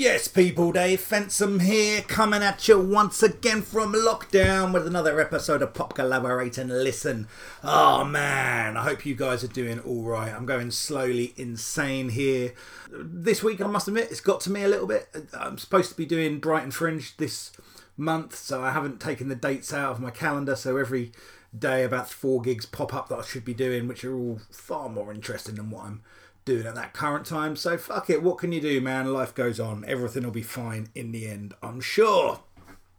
Yes, people, Dave Fensom here, coming at you once again from lockdown with another episode of Pop Collaborate and Listen. Oh man, I hope you guys are doing alright. I'm going slowly insane here. This week, I must admit, it's got to me a little bit. I'm supposed to be doing Brighton Fringe this month, so I haven't taken the dates out of my calendar, so every day about four gigs pop up that I should be doing, which are all far more interesting than what I'm doing at that current time. So fuck it, what can you do, man? Life goes on. Everything will be fine in the end, I'm sure.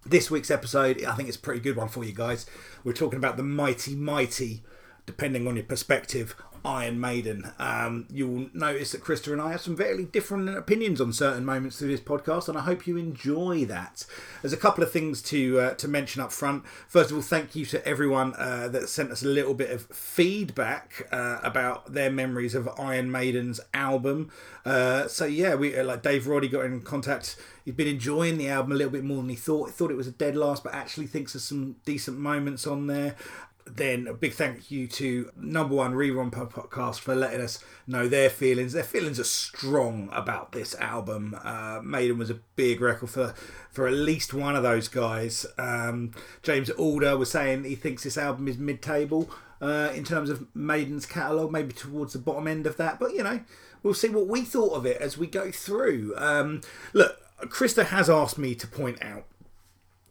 This week's episode, I think it's a pretty good one for you guys. We're talking about the mighty, mighty, depending on your perspective, Iron Maiden. Um, you'll notice that Krista and I have some very different opinions on certain moments through this podcast, and I hope you enjoy that. There's a couple of things to uh, to mention up front. First of all, thank you to everyone uh, that sent us a little bit of feedback uh, about their memories of Iron Maiden's album. Uh, so yeah, we uh, like Dave Roddy got in contact. He's been enjoying the album a little bit more than he thought. He thought it was a dead last, but actually thinks there's some decent moments on there then a big thank you to number one rerun podcast for letting us know their feelings. Their feelings are strong about this album. Uh, Maiden was a big record for for at least one of those guys. Um, James Alder was saying he thinks this album is mid table uh, in terms of Maiden's catalogue, maybe towards the bottom end of that. But you know, we'll see what we thought of it as we go through. Um, look, Krista has asked me to point out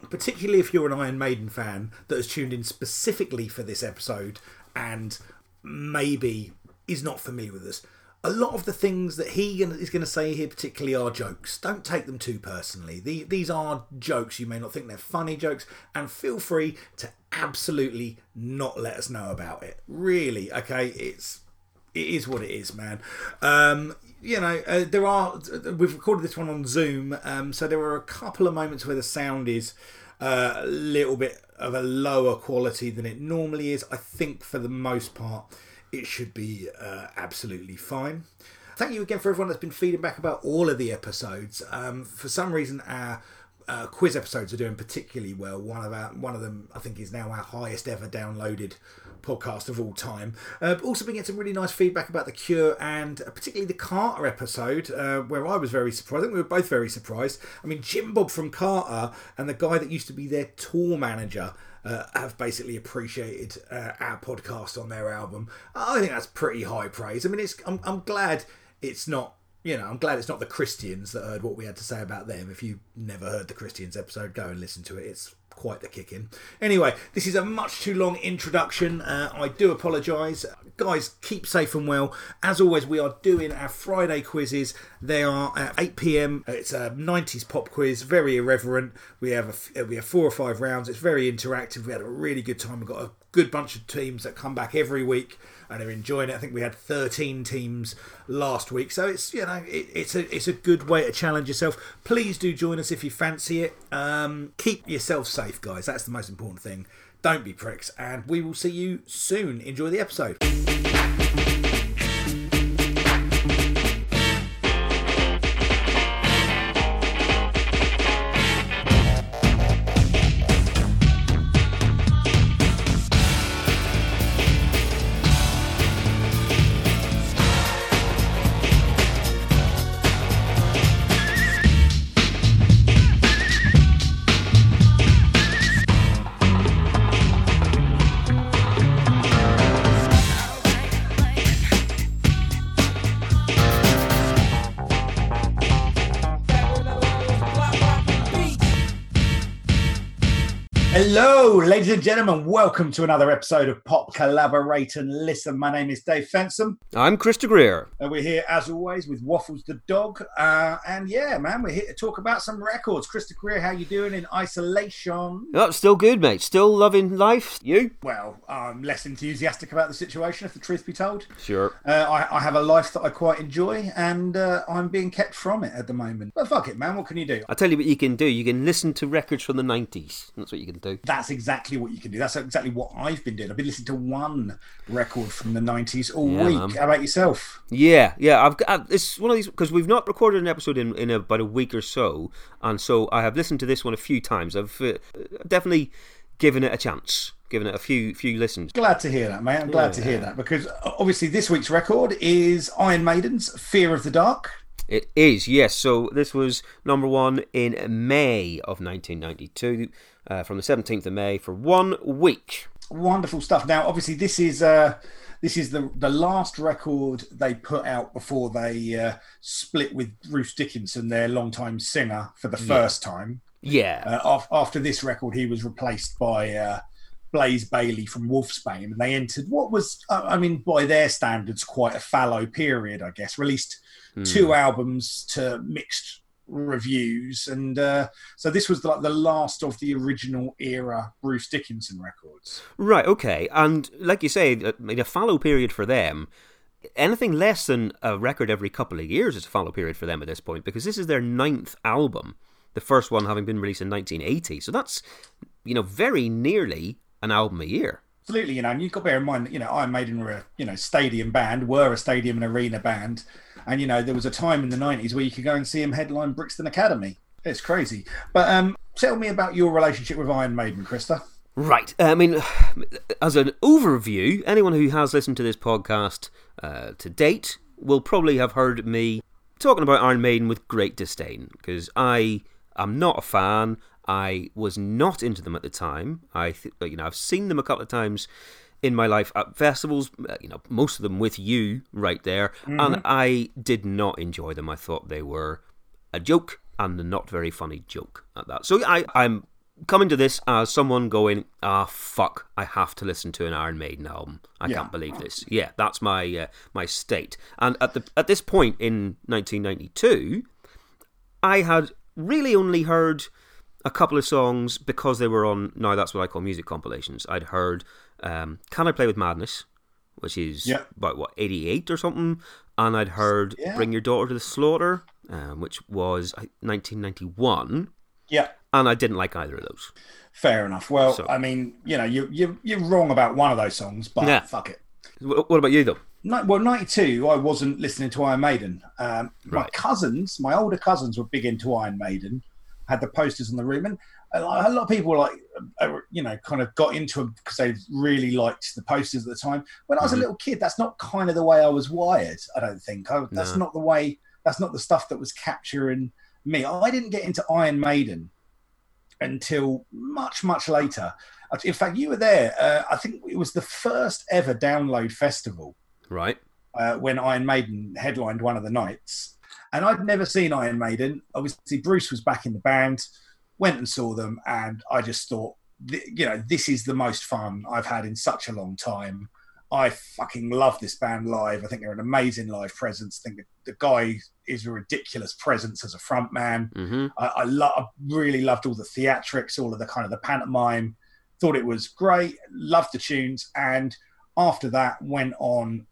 particularly if you're an Iron Maiden fan that has tuned in specifically for this episode and maybe is not familiar with us. A lot of the things that he is going to say here, particularly, are jokes. Don't take them too personally. These are jokes. You may not think they're funny jokes, and feel free to absolutely not let us know about it. Really, okay? It's it is what it is, man. Um, you know, uh, there are. We've recorded this one on Zoom, um, so there were a couple of moments where the sound is uh, a little bit of a lower quality than it normally is. I think for the most part, it should be uh, absolutely fine. Thank you again for everyone that's been feeding back about all of the episodes. Um, for some reason, our uh, quiz episodes are doing particularly well. One of our, one of them, I think, is now our highest ever downloaded podcast of all time. Uh, also been getting some really nice feedback about The Cure and uh, particularly the Carter episode, uh, where I was very surprised. I think we were both very surprised. I mean, Jim Bob from Carter and the guy that used to be their tour manager. Uh, have basically appreciated uh, our podcast on their album. I think that's pretty high praise. I mean, it's I'm, I'm glad it's not you know, I'm glad it's not the Christians that heard what we had to say about them. If you never heard the Christians episode, go and listen to it. It's quite the kick in. Anyway, this is a much too long introduction. Uh, I do apologise. Guys, keep safe and well. As always, we are doing our Friday quizzes. They are at 8 pm. It's a 90s pop quiz, very irreverent. We have a, we have four or five rounds. It's very interactive. We had a really good time. We've got a good bunch of teams that come back every week and are enjoying it. I think we had 13 teams last week, so it's you know it, it's a it's a good way to challenge yourself. Please do join us if you fancy it. Um, keep yourself safe, guys. That's the most important thing. Don't be pricks, and we will see you soon. Enjoy the episode. Ladies and gentlemen. Welcome to another episode of Pop Collaborate and Listen. My name is Dave Fensom. I'm Krista Greer. And we're here, as always, with Waffles the dog. Uh, and yeah, man, we're here to talk about some records. Krista Greer, how you doing in isolation? Oh, still good, mate. Still loving life. You? Well, I'm less enthusiastic about the situation, if the truth be told. Sure. Uh, I, I, have a life that I quite enjoy, and uh, I'm being kept from it at the moment. But fuck it, man. What can you do? I'll tell you what you can do. You can listen to records from the 90s. That's what you can do. That's exactly what you can do. That's exactly what I've been doing. I've been listening to one record from the 90s all Yeah, week. man. How about yourself? Yeah, yeah. I've got it's one of these because we've not recorded an episode in, in about a week or so, and so I have listened to this one a few times. I've uh, definitely given it a chance, given it a few few listens. Glad to hear that, mate. I'm glad to hear that because uh, obviously this week's record is Iron Maiden's Fear of the Dark. It is, yes. So this was number one in May of 1992, uh, from the 17th of May for one week. Wonderful stuff. Now, obviously, this is uh, this is the the last record they put out before they uh, split with Bruce Dickinson, their longtime singer, for the first time. Yeah, Uh, af- after this record, he was replaced by uh, Blaze Bayley from Wolfsbane, and they entered what was, uh, I mean, by their standards, quite a fallow period, I guess. Released two albums to mixed reviews, and uh, so this was like the last of the original era Bruce Dickinson records. right, okay. And like you say, a fallow period for them. Anything less than a record every couple of years is a fallow period for them at this point because this is their ninth album, the first one having been released in 1980. So that's, you know, very nearly an album a year. Absolutely, you know, and you've got to bear in mind, that, you know, Iron Maiden were a you know stadium band, were a stadium and arena band, and you know there was a time in the '90s where you could go and see them headline Brixton Academy. It's crazy. But um, tell me about your relationship with Iron Maiden, Krista. Right. I mean, as an overview, anyone who has listened to this podcast uh, to date will probably have heard me talking about Iron Maiden with great disdain because I am not a fan. I was not into them at the time. I, th- you know, I've seen them a couple of times in my life at festivals. uh, You know, most of them with you right there, and I did not enjoy them. I thought they were a joke and a not very funny joke at that. So I, I'm coming to this as someone going, ah, fuck, I have to listen to an Iron Maiden album. I Yeah. can't believe this. Yeah, that's my uh, my state. And at the at this point in 1992, I had really only heard a couple of songs because they were on now that's what I call music compilations. I'd heard um, Can I Play with Madness, which is Yeah. about what 88 or something, and I'd heard Yeah. Bring Your Daughter to the Slaughter, um, which was 1991, Yeah, and I didn't like either of those. fair enough. Well, So- I mean, you know, you you you're wrong about one of those songs, but Yeah. fuck it. What about you though? Well, 92, I wasn't listening to Iron Maiden. Um, My cousins, my older cousins, were big into Iron Maiden, had the posters in the room. And a lot a lot of people, like, uh, you know, kind of got into them because they really liked the posters at the time. When I was a little kid, that's not kind of the way I was wired, I don't think. I, that's No. not the way, that's not the stuff that was capturing me. I didn't get into Iron Maiden until much, much later. In fact, you were there. Uh, I think it was the first ever download festival Right. uh, when Iron Maiden headlined one of the nights. And I'd never seen Iron Maiden. Obviously, Bruce was back in the band, went and saw them, and I just thought, you know, this is the most fun I've had in such a long time. I fucking love this band live. I think they're an amazing live presence. I think the, the guy is a ridiculous presence as a front man. Mm-hmm. I, I, lo- I really loved all the theatrics, all of the kind of the pantomime. Thought it was great. Loved the tunes, and after that went on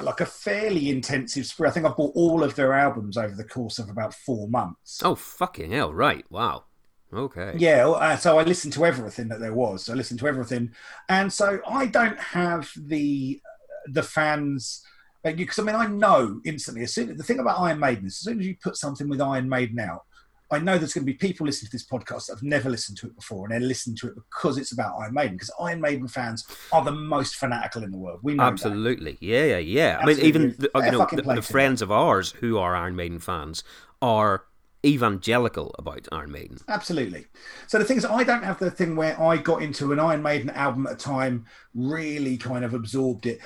like a fairly intensive spree. I think I bought all of their albums over the course of about four months. Oh fucking hell! Right. Wow. Okay. Yeah, uh, so I listened to everything that there was. I listened to everything, and so I don't have the the fans because I mean I know instantly. As soon the thing about Iron Maiden is as soon as you put something with Iron Maiden out, I know there's going to be people listening to this podcast that have never listened to it before, and they're listening to it because it's about Iron Maiden. Because Iron Maiden fans are the most fanatical in the world. We know that. Absolutely. Yeah, yeah, yeah. I mean, even the, you know the, the friends of ours who are Iron Maiden fans are evangelical about Iron Maiden. Absolutely. So the thing is, I don't have the thing where I got into an Iron Maiden album at a time, really kind of absorbed it.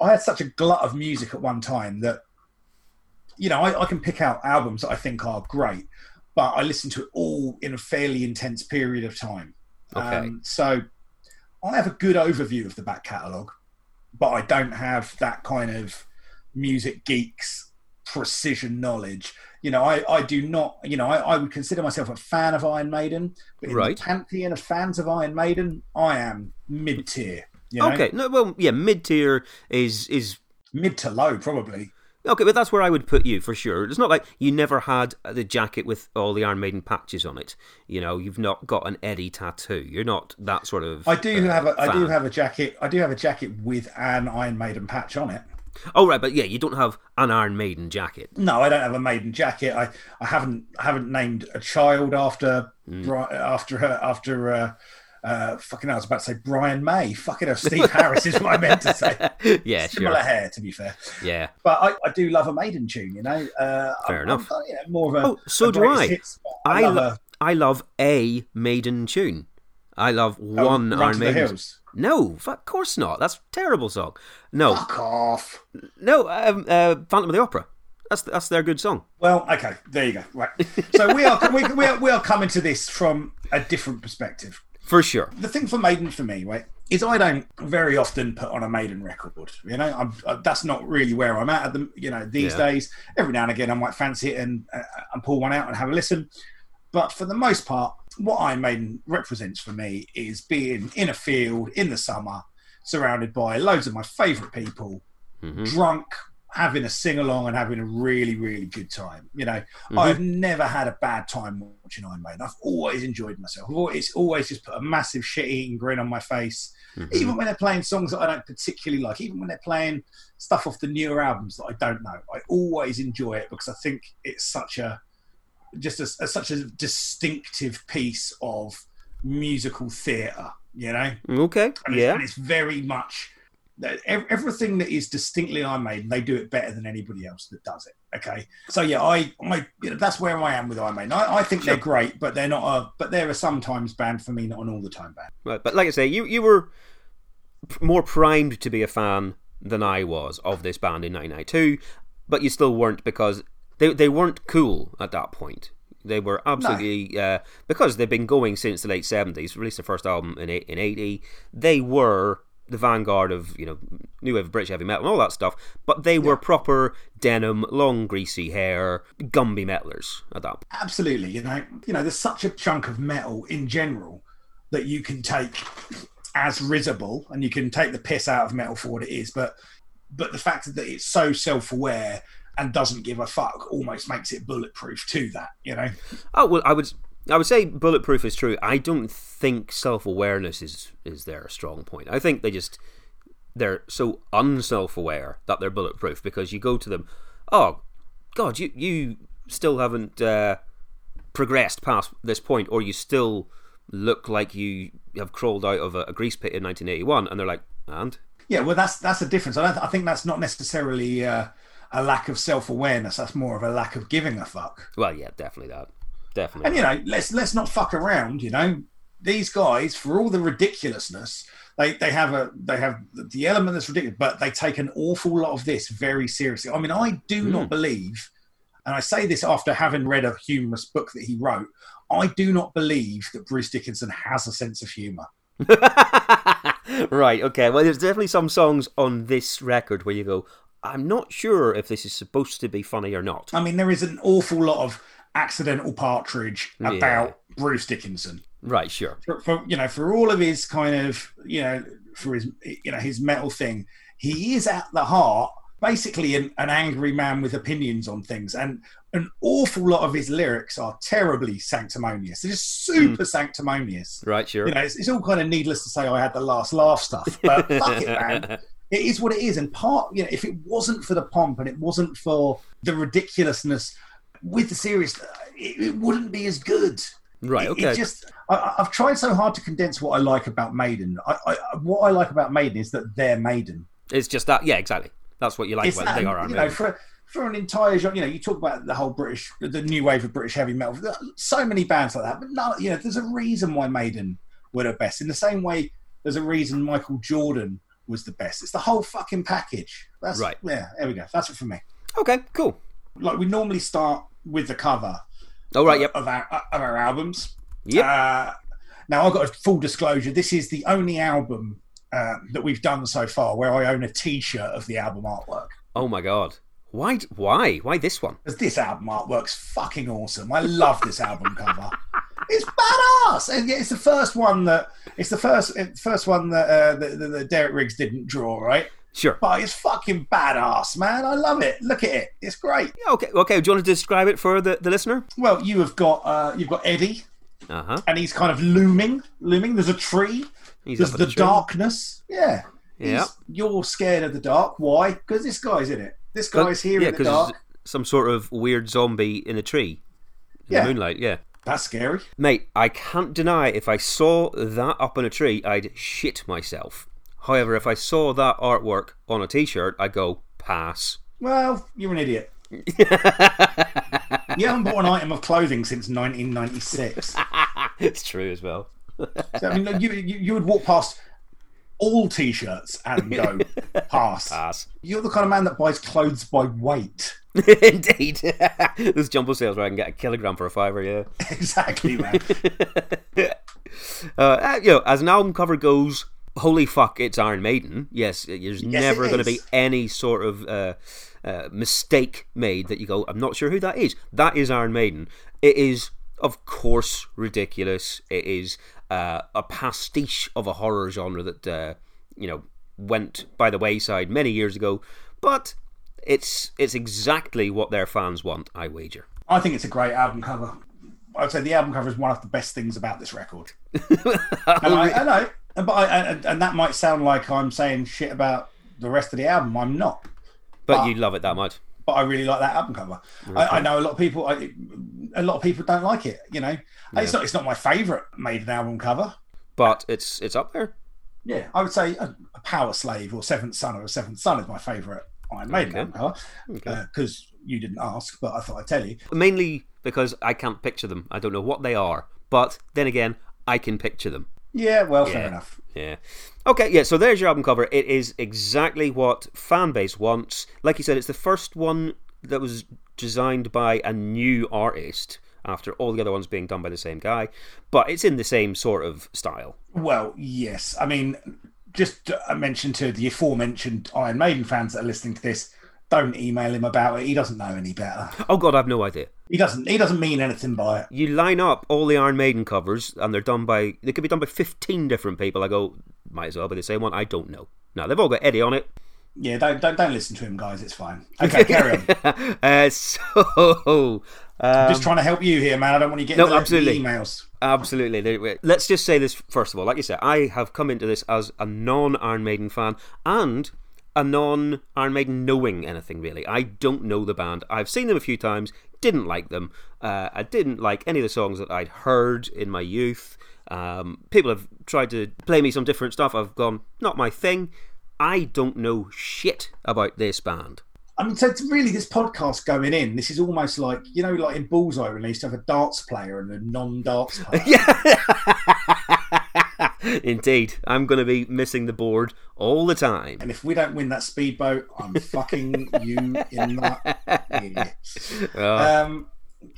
I had such a glut of music at one time that, you know, I, I can pick out albums that I think are great, but I listen to it all in a fairly intense period of time. Okay. Um, so I have a good overview of the back catalogue, but I don't have that kind of music geeks precision knowledge. You know, I, I do not, you know, I, I would consider myself a fan of Iron Maiden, but in Right. the pantheon of fans of Iron Maiden, I am mid tier. You know? Okay. No. Well, yeah. Mid tier is is Mid to low, probably. Okay, but that's where I would put you for sure. It's not like you never had the jacket with all the Iron Maiden patches on it. You know, you've not got an Eddie tattoo. You're not that sort of. I do uh, have a I do have a jacket. I do have a jacket with an Iron Maiden patch on it. Oh right, but yeah, you don't have an Iron Maiden jacket. No, I don't have a maiden jacket. I, I haven't I haven't named a child after Mm. After her after uh, uh, fucking I was about to say Brian May. Fucking hell, Steve Harris is what I meant to say. yeah, Similar sure. hair, to be fair. Yeah. But I, I do love a maiden tune. You know, uh, Fair I'm, enough. I'm, you know, more of a Oh, so a do I. Hits, I I love lo- a I love a Maiden tune. I love oh, one Run Iron Maiden. No, of course not. That's a terrible song. No, Fuck off. no. Um, uh, Phantom of the Opera. That's that's their good song. Well, okay, there you go. Right. So we are we, we are we are coming to this from a different perspective. For sure. the thing for Maiden for me, right, is I don't very often put on a Maiden record. You know, I'm, uh, that's not really where I'm at. at the, you know, these Yeah. days, every now and again, I might fancy it and uh, and pull one out and have a listen. But for the most part, what Iron Maiden represents for me is being in a field in the summer, surrounded by loads of my favourite people, Mhm. drunk, having a sing along and having a really, really good time. You know, Mhm. I've never had a bad time watching Iron Maiden. I've always enjoyed myself. I've always, always just put a massive shit eating grin on my face, Mhm. even when they're playing songs that I don't particularly like, even when they're playing stuff off the newer albums that I don't know. I always enjoy it because I think it's such a just a, a- such a distinctive piece of musical theatre. You know, Okay. and it's, Yeah. and it's very much everything that is distinctly Iron Maiden, they do it better than anybody else that does it. Okay, so yeah, I, I you know, that's where I am with Iron Maiden. I, I think they're great, but they're not a, but they're a sometimes band for me, not an all the time band. Right, but like I say, you you were more primed to be a fan than I was of this band in 1992, but you still weren't because they they weren't cool at that point. They were absolutely uh, because they've been going since the late 70s. Released their first album in in 80. They were the vanguard of you know new wave of British heavy metal and all that stuff, but they were proper denim, long greasy hair, Gumby metalers at that. point. Absolutely, you know, you know, there's such a chunk of metal in general that you can take as risible, and you can take the piss out of metal for what it is, but but the fact that it's so self-aware and doesn't give a fuck almost makes it bulletproof to that, you know. Oh well, I would I would say bulletproof is true. I don't think self awareness is is their strong point. I think they just they're so unself aware that they're bulletproof because you go to them, oh God, you you still haven't uh, progressed past this point, or you still look like you have crawled out of a, a grease pit in 1981, and they're like, and Yeah, well, that's that's a difference. I don't. I think that's not necessarily uh, a lack of self-awareness. That's more of a lack of giving a fuck. well, yeah, definitely that, definitely. And you know, let's let's not fuck around. You know, these guys, for all the ridiculousness, they they have a they have the element that's ridiculous, but they take an awful lot of this very seriously. I mean, I do not hmm. believe, and I say this after having read a humorous book that he wrote. I do not believe that Bruce Dickinson has a sense of humour. right, okay. Well, there's definitely some songs on this record where you go, I'm not sure if this is supposed to be funny or not. I mean, there is an awful lot of accidental partridge Yeah. about Bruce Dickinson. Right, sure. For, for you know, for all of his kind of you know, for his you know his metal thing, he is at the heart basically an, an angry man with opinions on things, and an awful lot of his lyrics are terribly sanctimonious. They're just hmm. super sanctimonious. Right, sure. You know, it's, it's all kind of needless to say. I had the last laugh stuff, but fuck it, man. It is what it is, and part you know, if it wasn't for the pomp and it wasn't for the ridiculousness with the series, it, it wouldn't be as good. right, It- okay. It just, I- I've tried so hard to condense what I like about Maiden. I, I, what I like about Maiden is that they're Maiden. It's just that, yeah, exactly. That's what you like It's when that, they are. you know, for for an entire genre. You know, you talk about the whole British, the new wave of British heavy metal. So many bands like that, but no, you know, there's a reason why Maiden were the best. In the same way, there's a reason Michael Jordan was the best. It's the whole fucking package. That's Right. Yeah, there we go. That's it for me. Okay, cool. Like we normally start with the cover All right, yep. of our of our albums. Yep. Uh, now I've got a full disclosure. This is the only album uh, that we've done so far where I own a T-shirt of the album artwork. Oh my god. Why? Why? Why this one? Because this album artwork's fucking awesome. I love this album cover. It's badass, and yeah, it's the first one that it's the first first one that uh, the, the, the Derek Riggs didn't draw, right? Sure. But it's fucking badass, man. I love it. Look at it. It's great. Yeah, okay, okay. Do you want to describe it for the, the listener? Well, you have got uh, you've got Eddie, Uh huh. and he's kind of looming, looming. There's a tree. He's There's the the tree. darkness. Yeah. Yeah. You're scared of the dark. Why? Because this guy's in it. This guy's here yeah, in the dark. some sort of weird zombie in a tree. In Yeah. the moonlight, yeah. That's scary. Mate, I can't deny if I saw that up in a tree, I'd shit myself. However, if I saw that artwork on a t shirt, I'd go, pass. Well, you're an idiot. you haven't bought an item of clothing since 1996. it's true as well. So, I mean, you, you you would walk past all t-shirts and go pass. Pass. You're the kind of man that buys clothes by weight. Indeed. There's jumbo sales where I can get a kilogram for a fiver, yeah. exactly, man. Uh, uh, you know, as an album cover goes, holy fuck, it's Iron Maiden. Yes, there's Yes, never going to be any sort of uh, uh, mistake made that you go, I'm not sure who that is. That is Iron Maiden. It is, of course, ridiculous. It is uh, a pastiche of a horror genre that, uh, you know, went by the wayside many years ago, but it's it's exactly what their fans want, I wager. I think it's a great album cover. I'd say the album cover is one of the best things about this record. And I, I know, but I, and, and that might sound like I'm saying shit about the rest of the album. I'm not. but you love it that much. but I really like that album cover. I, I know a lot of people. I, a lot of people don't like it. You know, it's not. It's not my favourite Maiden album cover. But it's it's up there. Yeah, I would say a, a Powerslave or Seventh Son or a Seventh Son is my favourite Iron Maiden Okay. album cover. Because uh, you didn't ask, but I thought I'd tell you. mainly because I can't picture them. I don't know what they are, but then again, I can picture them. Yeah, well, fair enough. Yeah. Okay, yeah, so there's your album cover. It is exactly what fan base wants. Like you said, it's the first one that was designed by a new artist after all the other ones being done by the same guy, but it's in the same sort of style. Well, yes. I mean, just a mention to the aforementioned Iron Maiden fans that are listening to this. Don't email him about it. He doesn't know any better. Oh god, I've no idea. He doesn't. He doesn't mean anything by it. You line up all the Iron Maiden covers, and they're done by they could be done by fifteen different people. I go, might as well be the same one. I don't know. No, they've all got Eddie on it. Yeah, don't don't don't listen to him, guys. It's fine. Okay, carry on. uh, so, um, Just trying to help you here, man. I don't want you getting No, the absolutely. emails. absolutely. Let's just say this first of all. Like you said, I have come into this as a non Iron Maiden fan and a non Iron Maiden knowing anything really. I don't know the band. I've seen them a few times. Didn't like them. Uh, I didn't like any of the songs that I'd heard in my youth. Um, people have tried to play me some different stuff. I've gone, not my thing. I don't know shit about this band. I mean, so it's really this podcast going in. This is almost like you know, like in Bullseye when they used to have a darts player and a non-darts player. Indeed, I'm going to be missing the board all the time. And if we don't win that speedboat, I'm fucking you in that. ear. Um,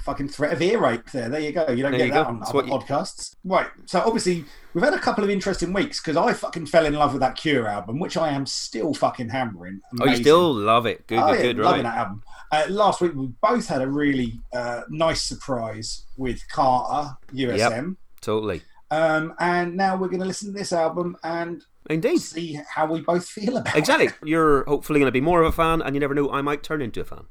fucking threat of ear rape there. There you go. You don't There get that go. on That's other what you- podcasts. Right. So obviously we've had a couple of interesting weeks because I fucking fell in love with that Cure album, which I am still fucking hammering. Oh, you still love it? Good, Oh, good, good. loving Right. that album. Uh, last week we both had a really uh, nice surprise with Carter USM, Totally. Um, and now we're going to listen to this album and Indeed. see how we both feel about it. Exactly. You're hopefully going to be more of a fan, and you never know, I might turn into a fan.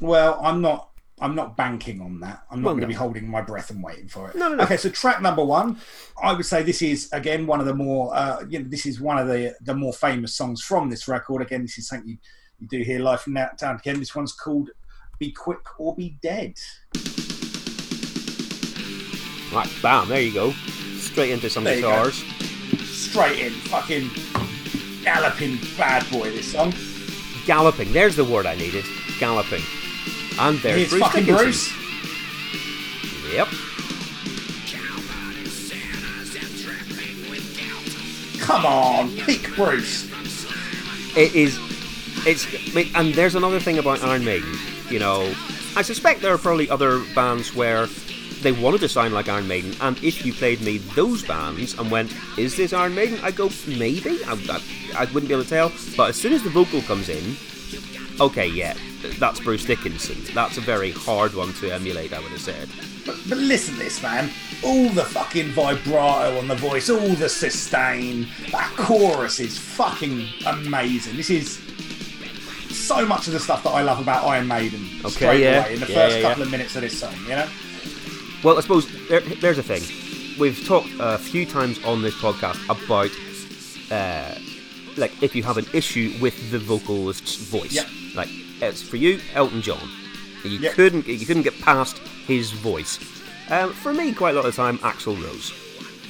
Well, I'm not. I'm not banking on that. I'm not Well, going to no. be holding my breath and waiting for it. No, no, no. Okay, so track number one, I would say this is again one of the more, uh, you know, this is one of the the more famous songs from this record. Again, this is something you, you do hear live from now down again. This one's called "Be Quick or Be Dead." Right, bam, there you go. Straight into some There guitars. Straight in, fucking galloping bad boy. This song. Galloping. There's the word I needed. Galloping. And there's Here's Bruce fucking Dickinson. Bruce. Yep. Come on, peak Bruce. It is. It's. I mean, And there's another thing about Iron Maiden. You know, I suspect there are probably other bands where they wanted to sound like Iron Maiden, and if you played me those bands and went, "Is this Iron Maiden?" I go, "Maybe." I, I, I wouldn't be able to tell. But as soon as the vocal comes in, okay, yeah, that's Bruce Dickinson. That's a very hard one to emulate, I would have said. But, but listen to this, man. All the fucking vibrato on the voice, all the sustain. That chorus is fucking amazing. This is so much of the stuff that I love about Iron Maiden. Okay, straight yeah. away in the Yeah, first yeah, couple of minutes of this song, you know? Well, I suppose there, there's a thing. We've talked a few times on this podcast about, uh, like, if you have an issue with the vocalist's voice. Yep. Like, it's for you, Elton John. You Yep. couldn't you couldn't get past his voice. Um, for me, quite a lot of the time, Axl Rose.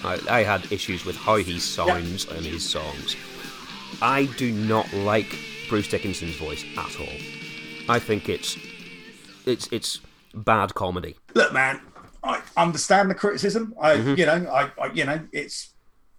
I, I had issues with how he sounds in his songs. I do not like Bruce Dickinson's voice at all. I think it's it's it's bad comedy. Look, man, I understand the criticism. I, Mm-hmm. you know, I, I, you know, it's,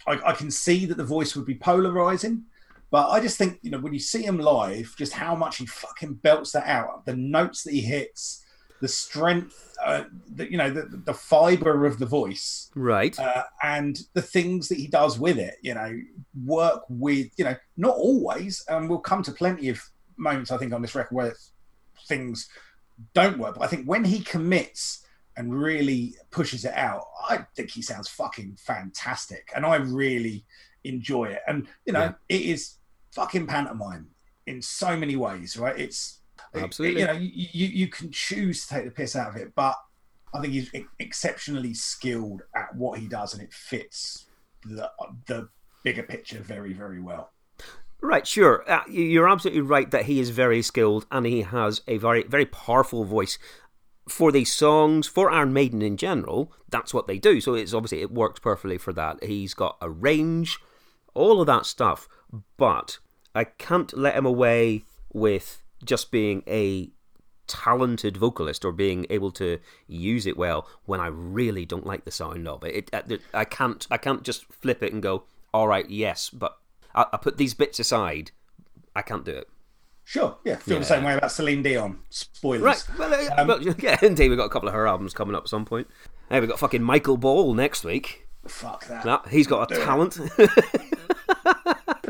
I, I can see that the voice would be polarizing, but I just think, you know, when you see him live, just how much he fucking belts that out, the notes that he hits, the strength, uh, the, you know, the, the fiber of the voice, Right. uh, and the things that he does with it, you know, work with, you know, not always, and we'll come to plenty of moments, I think, on this record where things don't work. But I think when he commits and really pushes it out, I think he sounds fucking fantastic. And I really enjoy it. And, you know, Yeah. it is fucking pantomime in so many ways, right? It's, it- Absolutely. you know, you, you, can choose to take the piss out of it, but I think he's exceptionally skilled at what he does and it fits the, the bigger picture very, very well. Right, sure. Uh, you're absolutely right that he is very skilled and he has a very, very powerful voice for these songs, for Iron Maiden in general. That's what they do. So it's obviously it works perfectly for that. He's got a range, all of that stuff. But I can't let him away with just being a talented vocalist or being able to use it well when I really don't like the sound of it. it uh, I can't I can't just flip it and go, all right, yes, but I, I put these bits aside. I can't do it. Sure, yeah. Feel Yeah. the same way about Celine Dion. Spoilers. Right. Well, uh, Um, well, yeah, indeed, we've got a couple of her albums coming up at some point. Hey, we've got fucking Michael Ball next week. Fuck that. Nah, he's got a Do talent.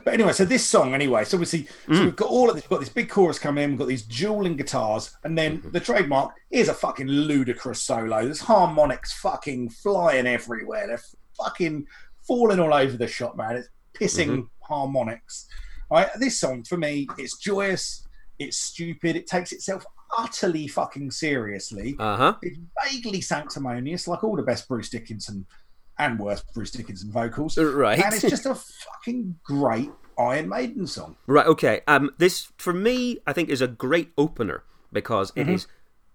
But anyway, so this song, anyway, so obviously, Mm. so we've got all of this, we've got this big chorus coming in, we've got these dueling guitars, and then Mm-hmm. the trademark is a fucking ludicrous solo. There's harmonics fucking flying everywhere. They're fucking falling all over the shop, man. It's pissing Mm-hmm. harmonics. All right, this song for me, it's joyous, it's stupid, it takes itself utterly fucking seriously. Uh huh. It's vaguely sanctimonious, like all the best Bruce Dickinson and worst Bruce Dickinson vocals. Right. And it's just a fucking great Iron Maiden song. Right. Okay. Um. This for me, I think, is a great opener because it is.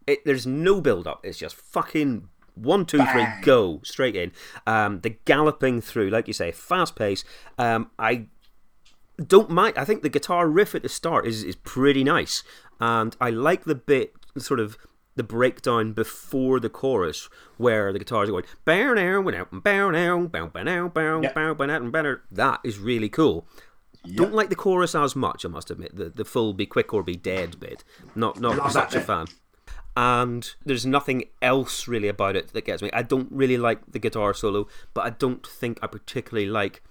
It there's no build up. It's just fucking one, two, three, Bang. go straight in. Um. The galloping through, like you say, fast pace. Um. I don't mind. I think the guitar riff at the start is is pretty nice, and I like the bit sort of the breakdown before the chorus where the guitars are going bow now, bow bow now, bow bow now, bow Yep. bow bow now, bow. That is really cool. Don't like the chorus as much, I must admit. The the full "be quick or be dead" bit, not not such a fan. And there's nothing else really about it that gets me. I don't really like the guitar solo, but I don't think I particularly like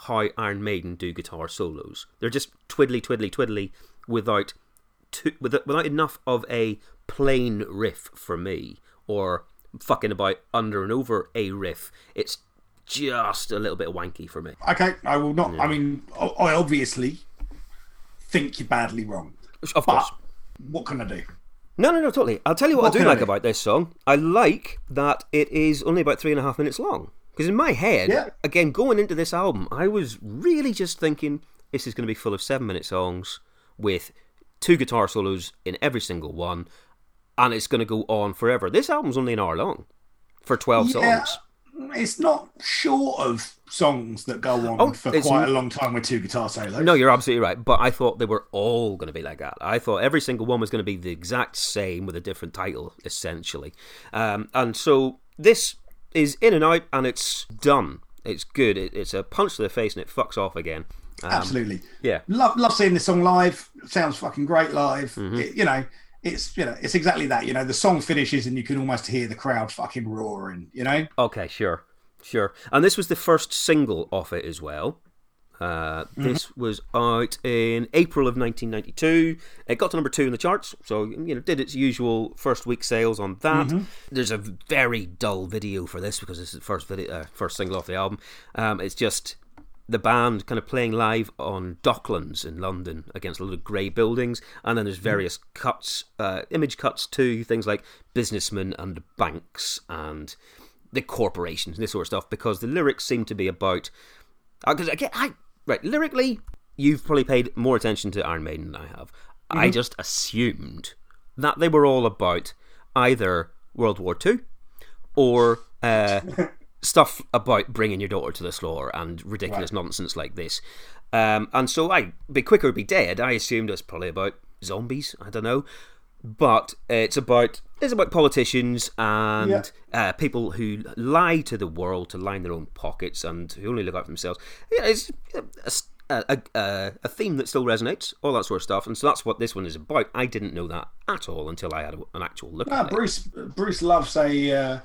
how Iron Maiden do guitar solos. They're just twiddly, twiddly, twiddly without too, without, without enough of a plain riff for me, or fucking about under and over a riff. It's just a little bit wanky for me. Okay, I will not. I mean, I I obviously think you're badly wrong. Of course. What can I do? No, no, no, totally. I'll tell you what, What I do I like do? about this song. I like that it is only about three and a half minutes long. Because in my head, Yeah. again, going into this album, I was really just thinking this is going to be full of seven minute songs with two guitar solos in every single one, and it's going to go on forever. This album's only an hour long for 12 Yeah, songs. it's not short of songs that go on Oh, for quite a long time with two guitar solos. No, you're absolutely right. But I thought they were all going to be like that. I thought every single one was going to be the exact same with a different title, essentially. Um, and so this is in and out, and it's done. It's good. It, it's a punch to the face, and it fucks off again. Um, Absolutely. yeah. Love love seeing this song live. Sounds fucking great live. Mm-hmm. It- you know, it's you know, it's exactly that. You know, the song finishes and you can almost hear the crowd fucking roaring. You know, Okay, sure, sure. And this was the first single off it as well. Uh, this was out in April of 1992. It got to number two in the charts, so you know did its usual first week sales on that. There's a very dull video for this because this is the first video, uh, first single off the album. Um, it's just the band kind of playing live on Docklands in London against a lot of grey buildings, and then there's various cuts, uh, image cuts to things like businessmen and banks and the corporations and this sort of stuff, because the lyrics seem to be about. Because again, I right lyrically, you've probably paid more attention to Iron Maiden than I have. I just assumed that they were all about either World War Two or uh, stuff about bringing your daughter to the slaughter and ridiculous nonsense like this. Um, and so I, Be Quick or Be Dead, I assumed it was probably about zombies. I don't know. But it's about it's about politicians and Yeah. uh, people who lie to the world to line their own pockets and who only look out for themselves. Yeah, it's a, a, a, a theme that still resonates, all that sort of stuff. And so that's what this one is about. I didn't know that at all until I had a, an actual look No, at it. Bruce Bruce loves a uh,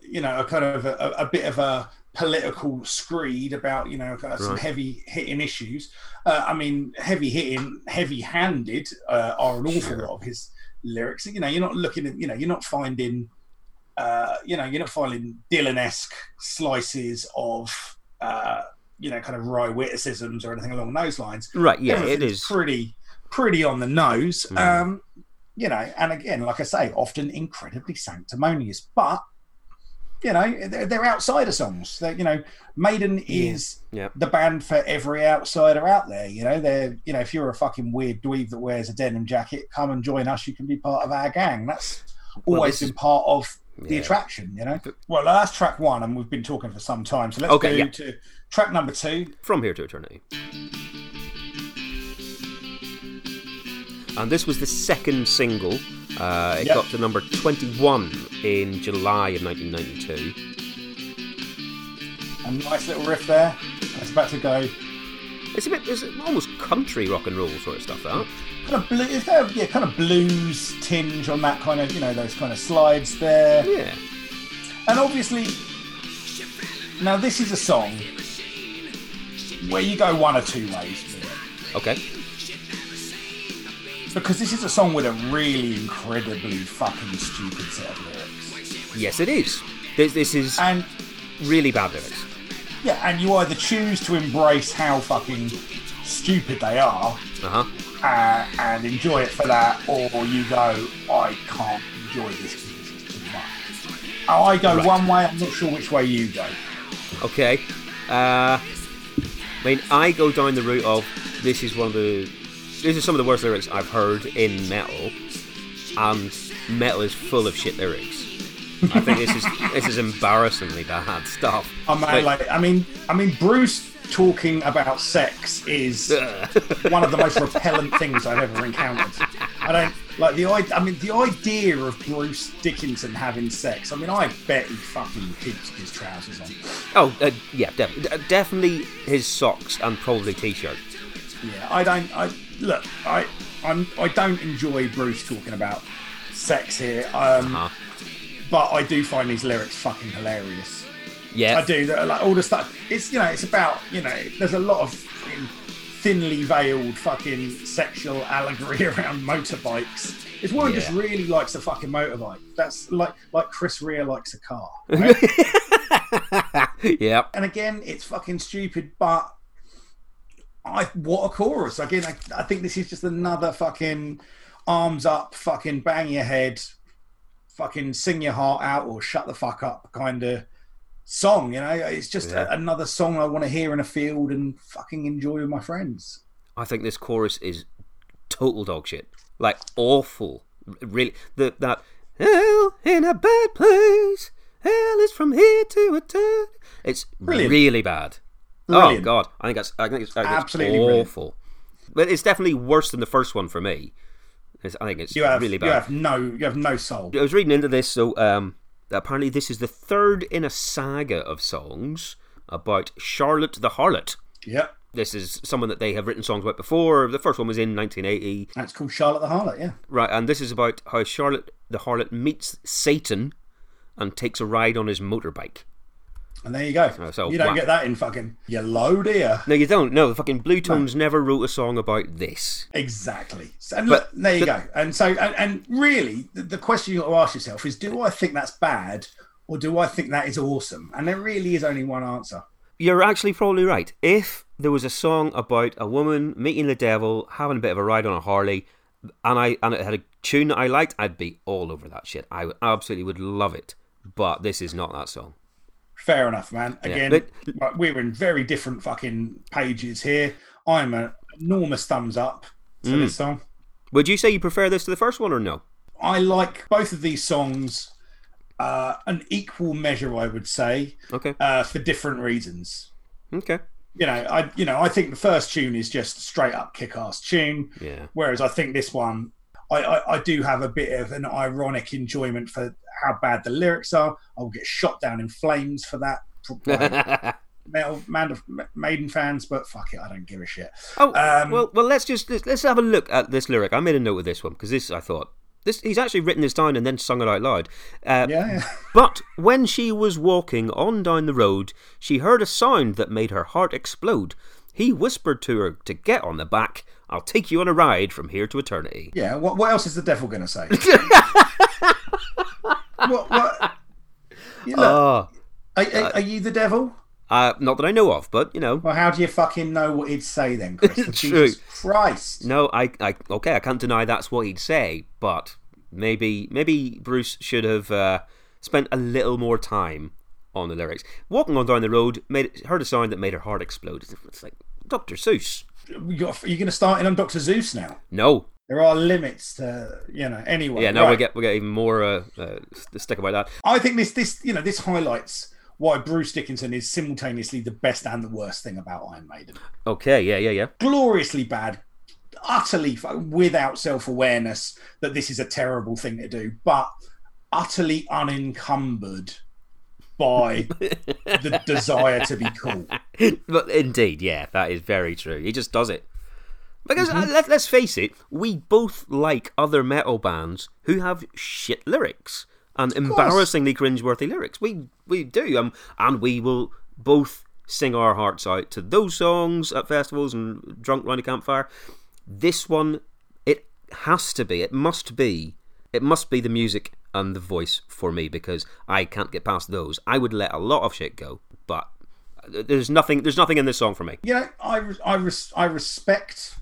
you know a kind of a, bit of a political screed about you know kind of some Right. heavy hitting issues. Uh, I mean, heavy hitting, heavy handed uh, are an awful Sure. lot of his lyrics. You know, you're not looking at you know you're not finding uh, you know you're not finding Dylan esque slices of uh, you know kind of wry witticisms or anything along those lines Right, yeah, it everything's pretty pretty on the nose. Mm. Um, you know, and again, like I say, often incredibly sanctimonious, but you know, they're, they're outsider songs. They're, you know, Maiden is Yeah. the band for every outsider out there. You know, they're you know, if you're a fucking weird dweeb that wears a denim jacket, come and join us. You can be part of our gang. That's Well, always this been part of the Yeah. attraction. You know. Well, that's track one, and we've been talking for some time. So let's Okay, go yeah. to track number two. From Here to Eternity. And this was the second single. Uh, it Yep. got to number 21 in July of 1992. A nice little riff there. It's about to go. It's a bit, it's almost country rock and roll sort of stuff, that. kind of blue, is there, yeah, kind of blues tinge on that kind of, you know, those kind of slides there. Yeah. And obviously, now this is a song where you go one or two ways. Okay. Because this is a song with a really incredibly fucking stupid set of lyrics. Yes, it is. This, this is And really bad lyrics. yeah, and you either choose to embrace how fucking stupid they are Uh huh. uh, and enjoy it for that, or you go, I can't enjoy this because is too much. Oh, I go Right. one way, I'm not sure which way you go. Okay. Uh, I mean, I go down the route of this is one of the. These are some of the worst lyrics I've heard in metal, and metal is full of shit lyrics. I think this is this is embarrassingly bad stuff. Oh man, like I mean, I mean, Bruce talking about sex is one of the most repellent things I've ever encountered. I don't like the idea. I mean, the idea of Bruce Dickinson having sex. I mean, I bet he fucking keeps his trousers on. oh, uh, yeah, def- definitely his socks and probably t-shirt. Yeah, I don't. I look. I I'm. I don't enjoy Bruce talking about sex here. Um, Uh-huh. but I do find these lyrics fucking hilarious. Yeah, I do. That like all the stuff. It's you know, it's about you know. There's a lot of thinly veiled fucking sexual allegory around motorbikes. This woman just really likes a fucking motorbike. That's like like Chris Rea likes a car. right? yeah, and again, it's fucking stupid, but I what a chorus. Again, I, I think this is just another fucking arms up, fucking bang your head, fucking sing your heart out or shut the fuck up kind of song. You know, it's just Yeah. a, another song I want to hear in a field and fucking enjoy with my friends. I think this chorus is total dog shit. Like awful. Really, the, that hell in a bad place. Hell is from here to eternity. It's Brilliant. really bad. Brilliant. Oh god, I think that's I think it's, I think it's Absolutely brilliant. awful. But it's definitely worse than the first one for me. It's, I think it's You have really bad. you have no you have no soul. I was reading into this, so um, apparently this is the third in a saga of songs about Charlotte the Harlot. Yep. This is someone that they have written songs about before. The first one was in 1980. That's called Charlotte the Harlot. Yeah. Right, and this is about how Charlotte the harlot meets Satan and takes a ride on his motorbike. And there you go. Oh, so you don't wha- get that in fucking yellow dear. No, you don't. No, the fucking Bluetones never wrote a song about this. Exactly. And look, there you go. And so, and, and really, the, the question you got to ask yourself is: Do I think that's bad, or do I think that is awesome? And there really is only one answer. You're actually probably right. If there was a song about a woman meeting the devil, having a bit of a ride on a Harley, and I and it had a tune that I liked, I'd be all over that shit. I absolutely would love it. But this is not that song. Fair enough, man. Again, but- right, we're in very different fucking pages here. I'm an enormous thumbs up to Mm. this song. Would you say you prefer this to the first one or no? I like both of these songs uh, an equal measure, I would say, Okay. uh, for different reasons. Okay. You know, I you know I think the first tune is just straight up kick-ass tune, Yeah. whereas I think this one, I, I, I do have a bit of an ironic enjoyment for how bad the lyrics are. I'll get shot down in flames for that. Metal man, Maiden fans, but fuck it, I don't give a shit. Oh Um, well, well. Let's just let's, let's have a look at this lyric. I made a note of this one because this I thought this he's actually written this down and then sung it out loud. Uh, Yeah, yeah. But when she was walking on down the road, she heard a sound that made her heart explode. He whispered to her to get on the back. I'll take you on a ride from here to eternity. Yeah, what, what else is the devil going to say? what, what? You look, Oh, are, are, are you the devil? uh, not that I know of, but you know, Well, how do you fucking know what he'd say then, Chris? Jesus Christ. no, I, I, okay, I can't deny that's what he'd say, but maybe, maybe Bruce should have uh, spent a little more time on the lyrics. Walking on down the road, made heard a sound that made her heart explode. It's like Dr. Seuss. You got, you're going to start in on Dr. Zeus now. No, There are limits to, you know, anyway. yeah, now right. we get we get even more uh, uh, stick about that. I think this, this, you know, this highlights why Bruce Dickinson is simultaneously the best and the worst thing about Iron Maiden. Okay, yeah, yeah, yeah. Gloriously bad, utterly without self awareness that this is a terrible thing to do, but utterly unencumbered by the desire to be cool. But indeed, yeah, that is very true. He just does it. Because uh, let, let's face it, we both like other metal bands who have shit lyrics and embarrassingly cringeworthy lyrics. We we do, um, and we will both sing our hearts out to those songs at festivals and drunk round a campfire. This one, it has to be, it must be, it must be the music and the voice for me because I can't get past those. I would let a lot of shit go, but there's nothing, there's nothing in this song for me. you know, I I res- I respect,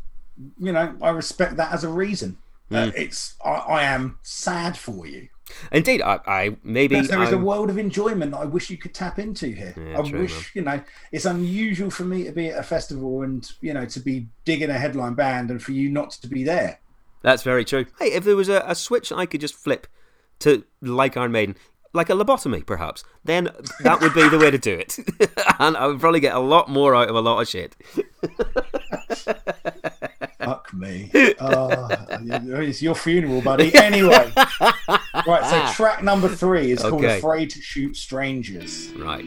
you know, I respect that as a reason. Uh, it's I, I am sad for you. Indeed, I, I maybe Because there is a I'm- world of enjoyment that I wish you could tap into here. Yeah, I true, wish, you know, it's unusual for me to be at a festival and, you know, to be digging a headline band and for you not to be there. That's very true. Hey, if there was a, a switch I could just flip to like Iron Maiden, like a lobotomy perhaps, then that would be the way to do it. and I would probably get a lot more out of a lot of shit. Fuck me. Oh, it's your funeral, buddy. Anyway. Right, so track number three is called Okay. Afraid to Shoot Strangers. Right.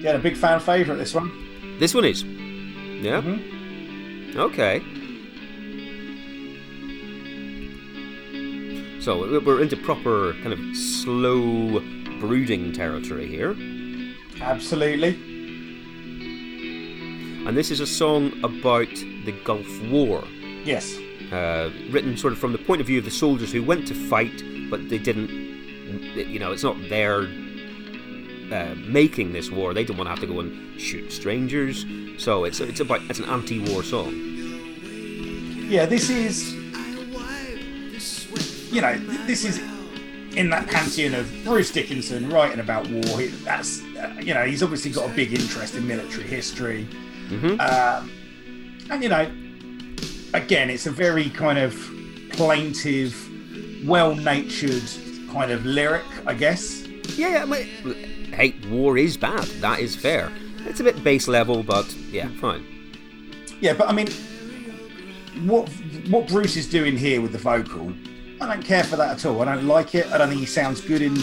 Yeah, a big fan favourite, this one. This one is. Yeah? Mm-hmm. Okay. So we- we're into proper kind of slow brooding territory here. Absolutely. And this is a song about the Gulf War. Yes. uh, written sort of from the point of view of the soldiers who went to fight, but they didn't. You know, it's not their uh, making this war. They don't want to have to go and shoot strangers. So it's it's about it's an anti-war song. Yeah, this is. You know, this is in that pantheon of Bruce Dickinson writing about war. He- That's uh, you know, he's obviously got a big interest in military history, um, and you know, again, it's a very kind of plaintive, well-natured kind of lyric, I guess. Yeah, yeah. I mean, hey, war is bad. That is fair. It's a bit base level, but yeah, fine. Yeah, but I mean, what what Bruce is doing here with the vocal, I don't care for that at all. I don't like it. I don't think he sounds good in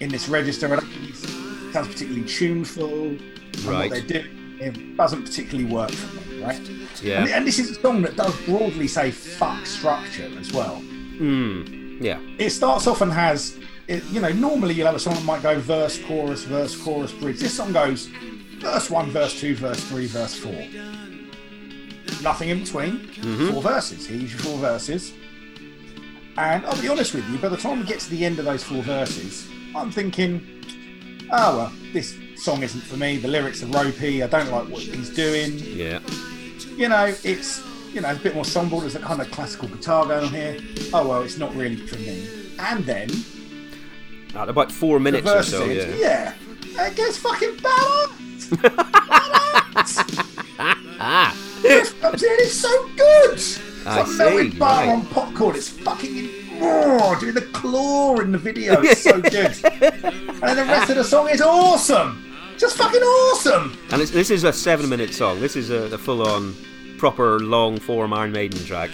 in this register. I don't think he sounds particularly tuneful. Right. What they do, it doesn't particularly work for me, right? Yeah. And, and this is a song that does broadly say "fuck structure" as well. Hmm. Yeah. It starts off and has, it, you know, normally you'll have a song that might go verse, chorus, verse, chorus, bridge. This song goes verse one, verse two, verse three, verse four. Nothing in between. Four verses. Here's your four verses. And I'll be honest with you, by the time we get to the end of those four verses, I'm thinking, oh well, this song isn't for me. The lyrics are ropey. I don't like what he's doing. Yeah. You know, it's you know, it's a bit more somber. There's a kind of classical guitar going on here. Oh well, it's not really for me. And then At about four minutes or so, yeah. yeah, it gets fucking badass. Ah, This comes in, it's so good. It's I like melted see, butter right. on popcorn. It's fucking raw. Doing the claw in the video. It's so good. and then the rest of the song is awesome. Just fucking awesome. and it's, this is a seven-minute song. This is a, a full-on, proper long-form Iron Maiden track.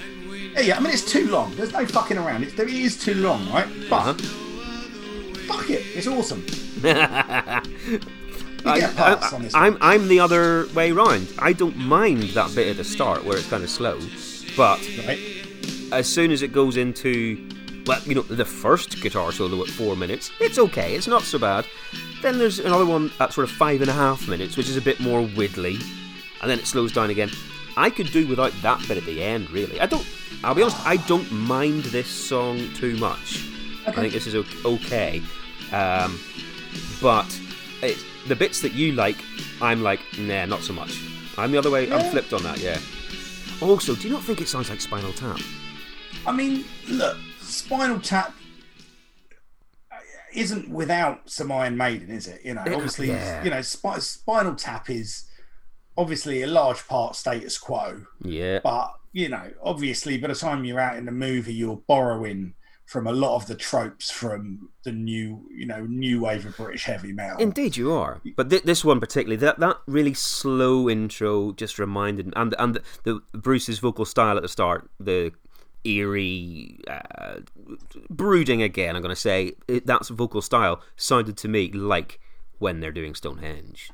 Yeah, yeah. I mean, it's too long. There's no fucking around. It's, it is too long, right? But Uh-huh. fuck it, it's awesome. I, get a pass on this one. am I'm the other way round. I don't mind that bit at the start where it's kind of slow, but Right? as soon as it goes into, well, you know, the first guitar solo at four minutes, it's okay. It's not so bad. Then there's another one at sort of five and a half minutes, which is a bit more widdly, and then it slows down again. I could do without that bit at the end, really. I don't. I'll be honest. I don't mind this song too much. I think this is okay, um, but it, the bits that you like, I'm like, nah, not so much. I'm the other way. I'm flipped on that. Yeah. Also, do you not think it sounds like Spinal Tap? I mean, look, Spinal Tap isn't without some Iron Maiden, is it? You know, obviously, yeah. you know, Spi- Spinal Tap is obviously a large part Status Quo, Yeah. but you know, obviously, by the time you're out in the movie, you're borrowing from a lot of the tropes from the new, you know, new wave of British heavy metal. Indeed, you are. But th- this one particularly, that that really slow intro just reminded, and and the, the Bruce's vocal style at the start, the eerie, uh, brooding again. I'm going to say it, that's vocal style sounded to me like when they're doing Stonehenge.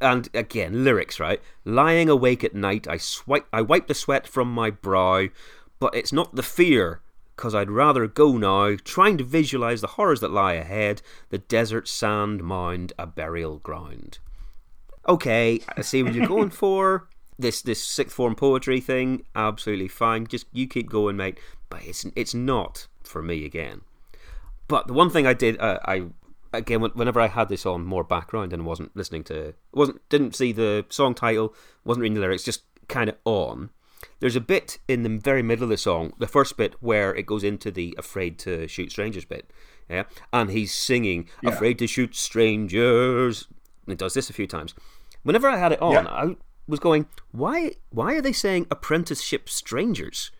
And again, lyrics, right? Lying awake at night, I swipe, I wipe the sweat from my brow, but it's not the fear, cause I'd rather go now, trying to visualize the horrors that lie ahead, the desert sand mound, a burial ground. Okay, I see what you're going for. This this sixth form poetry thing, absolutely fine. Just you keep going, mate. But it's it's not for me again. But the one thing I did, uh, I again, whenever I had this on more background and wasn't listening to, wasn't didn't see the song title, wasn't reading the lyrics, just kind of on. There's a bit in the very middle of the song, the first bit where it goes into the "afraid to shoot strangers" bit, yeah, and he's singing Yeah. "afraid to shoot strangers." And it does this a few times. Whenever I had it on, Yeah. I was going, "Why? Why are they saying apprenticeship strangers?"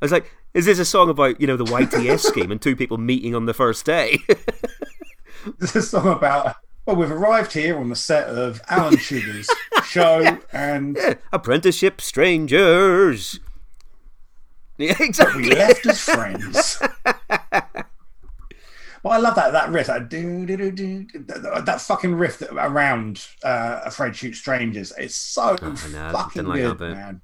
I was like, "Is this a song about you know the YTS scheme and two people meeting on the first day?" There's a song about. Well, we've arrived here on the set of Alan Sugar's show, and Yeah, apprenticeship strangers. Yeah, we left as friends. But I love that that riff, that do do do do, that, that fucking riff that, around uh, "Afraid Shoot Strangers." It's so Oh, fucking like good, man.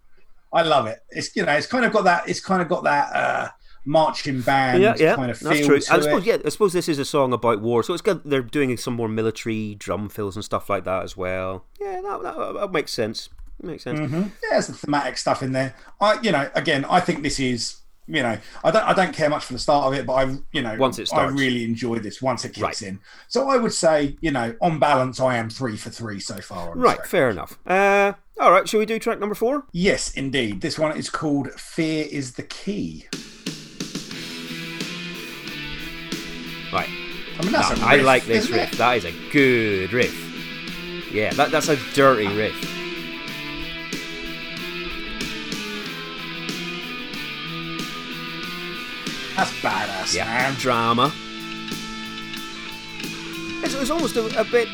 I love it. It's you know, it's kind of got that. It's kind of got that uh, marching band Yeah, yeah, kind of feel that's true. I suppose, it. yeah, I suppose this is a song about war, so it's good. They're doing some more military drum fills and stuff like that as well. Yeah, that, that, that makes sense. Makes sense. hmm Yeah, there's the thematic stuff in there. I, you know, again, I think this is, you know, I don't, I don't care much for the start of it, but I, you know, Once it I really enjoy this once it kicks Right. in. So I would say, you know, on balance, I am three for three so far. Right, fair enough. Uh, all right, shall we do track number four? Yes, indeed. This one is called "Fear Is the Key." Right, I mean, that's I riff, like this riff. it? That is a good riff. Yeah, that, that's a dirty riff. That's badass, Yeah, man. drama. It's, it's almost a, a bit.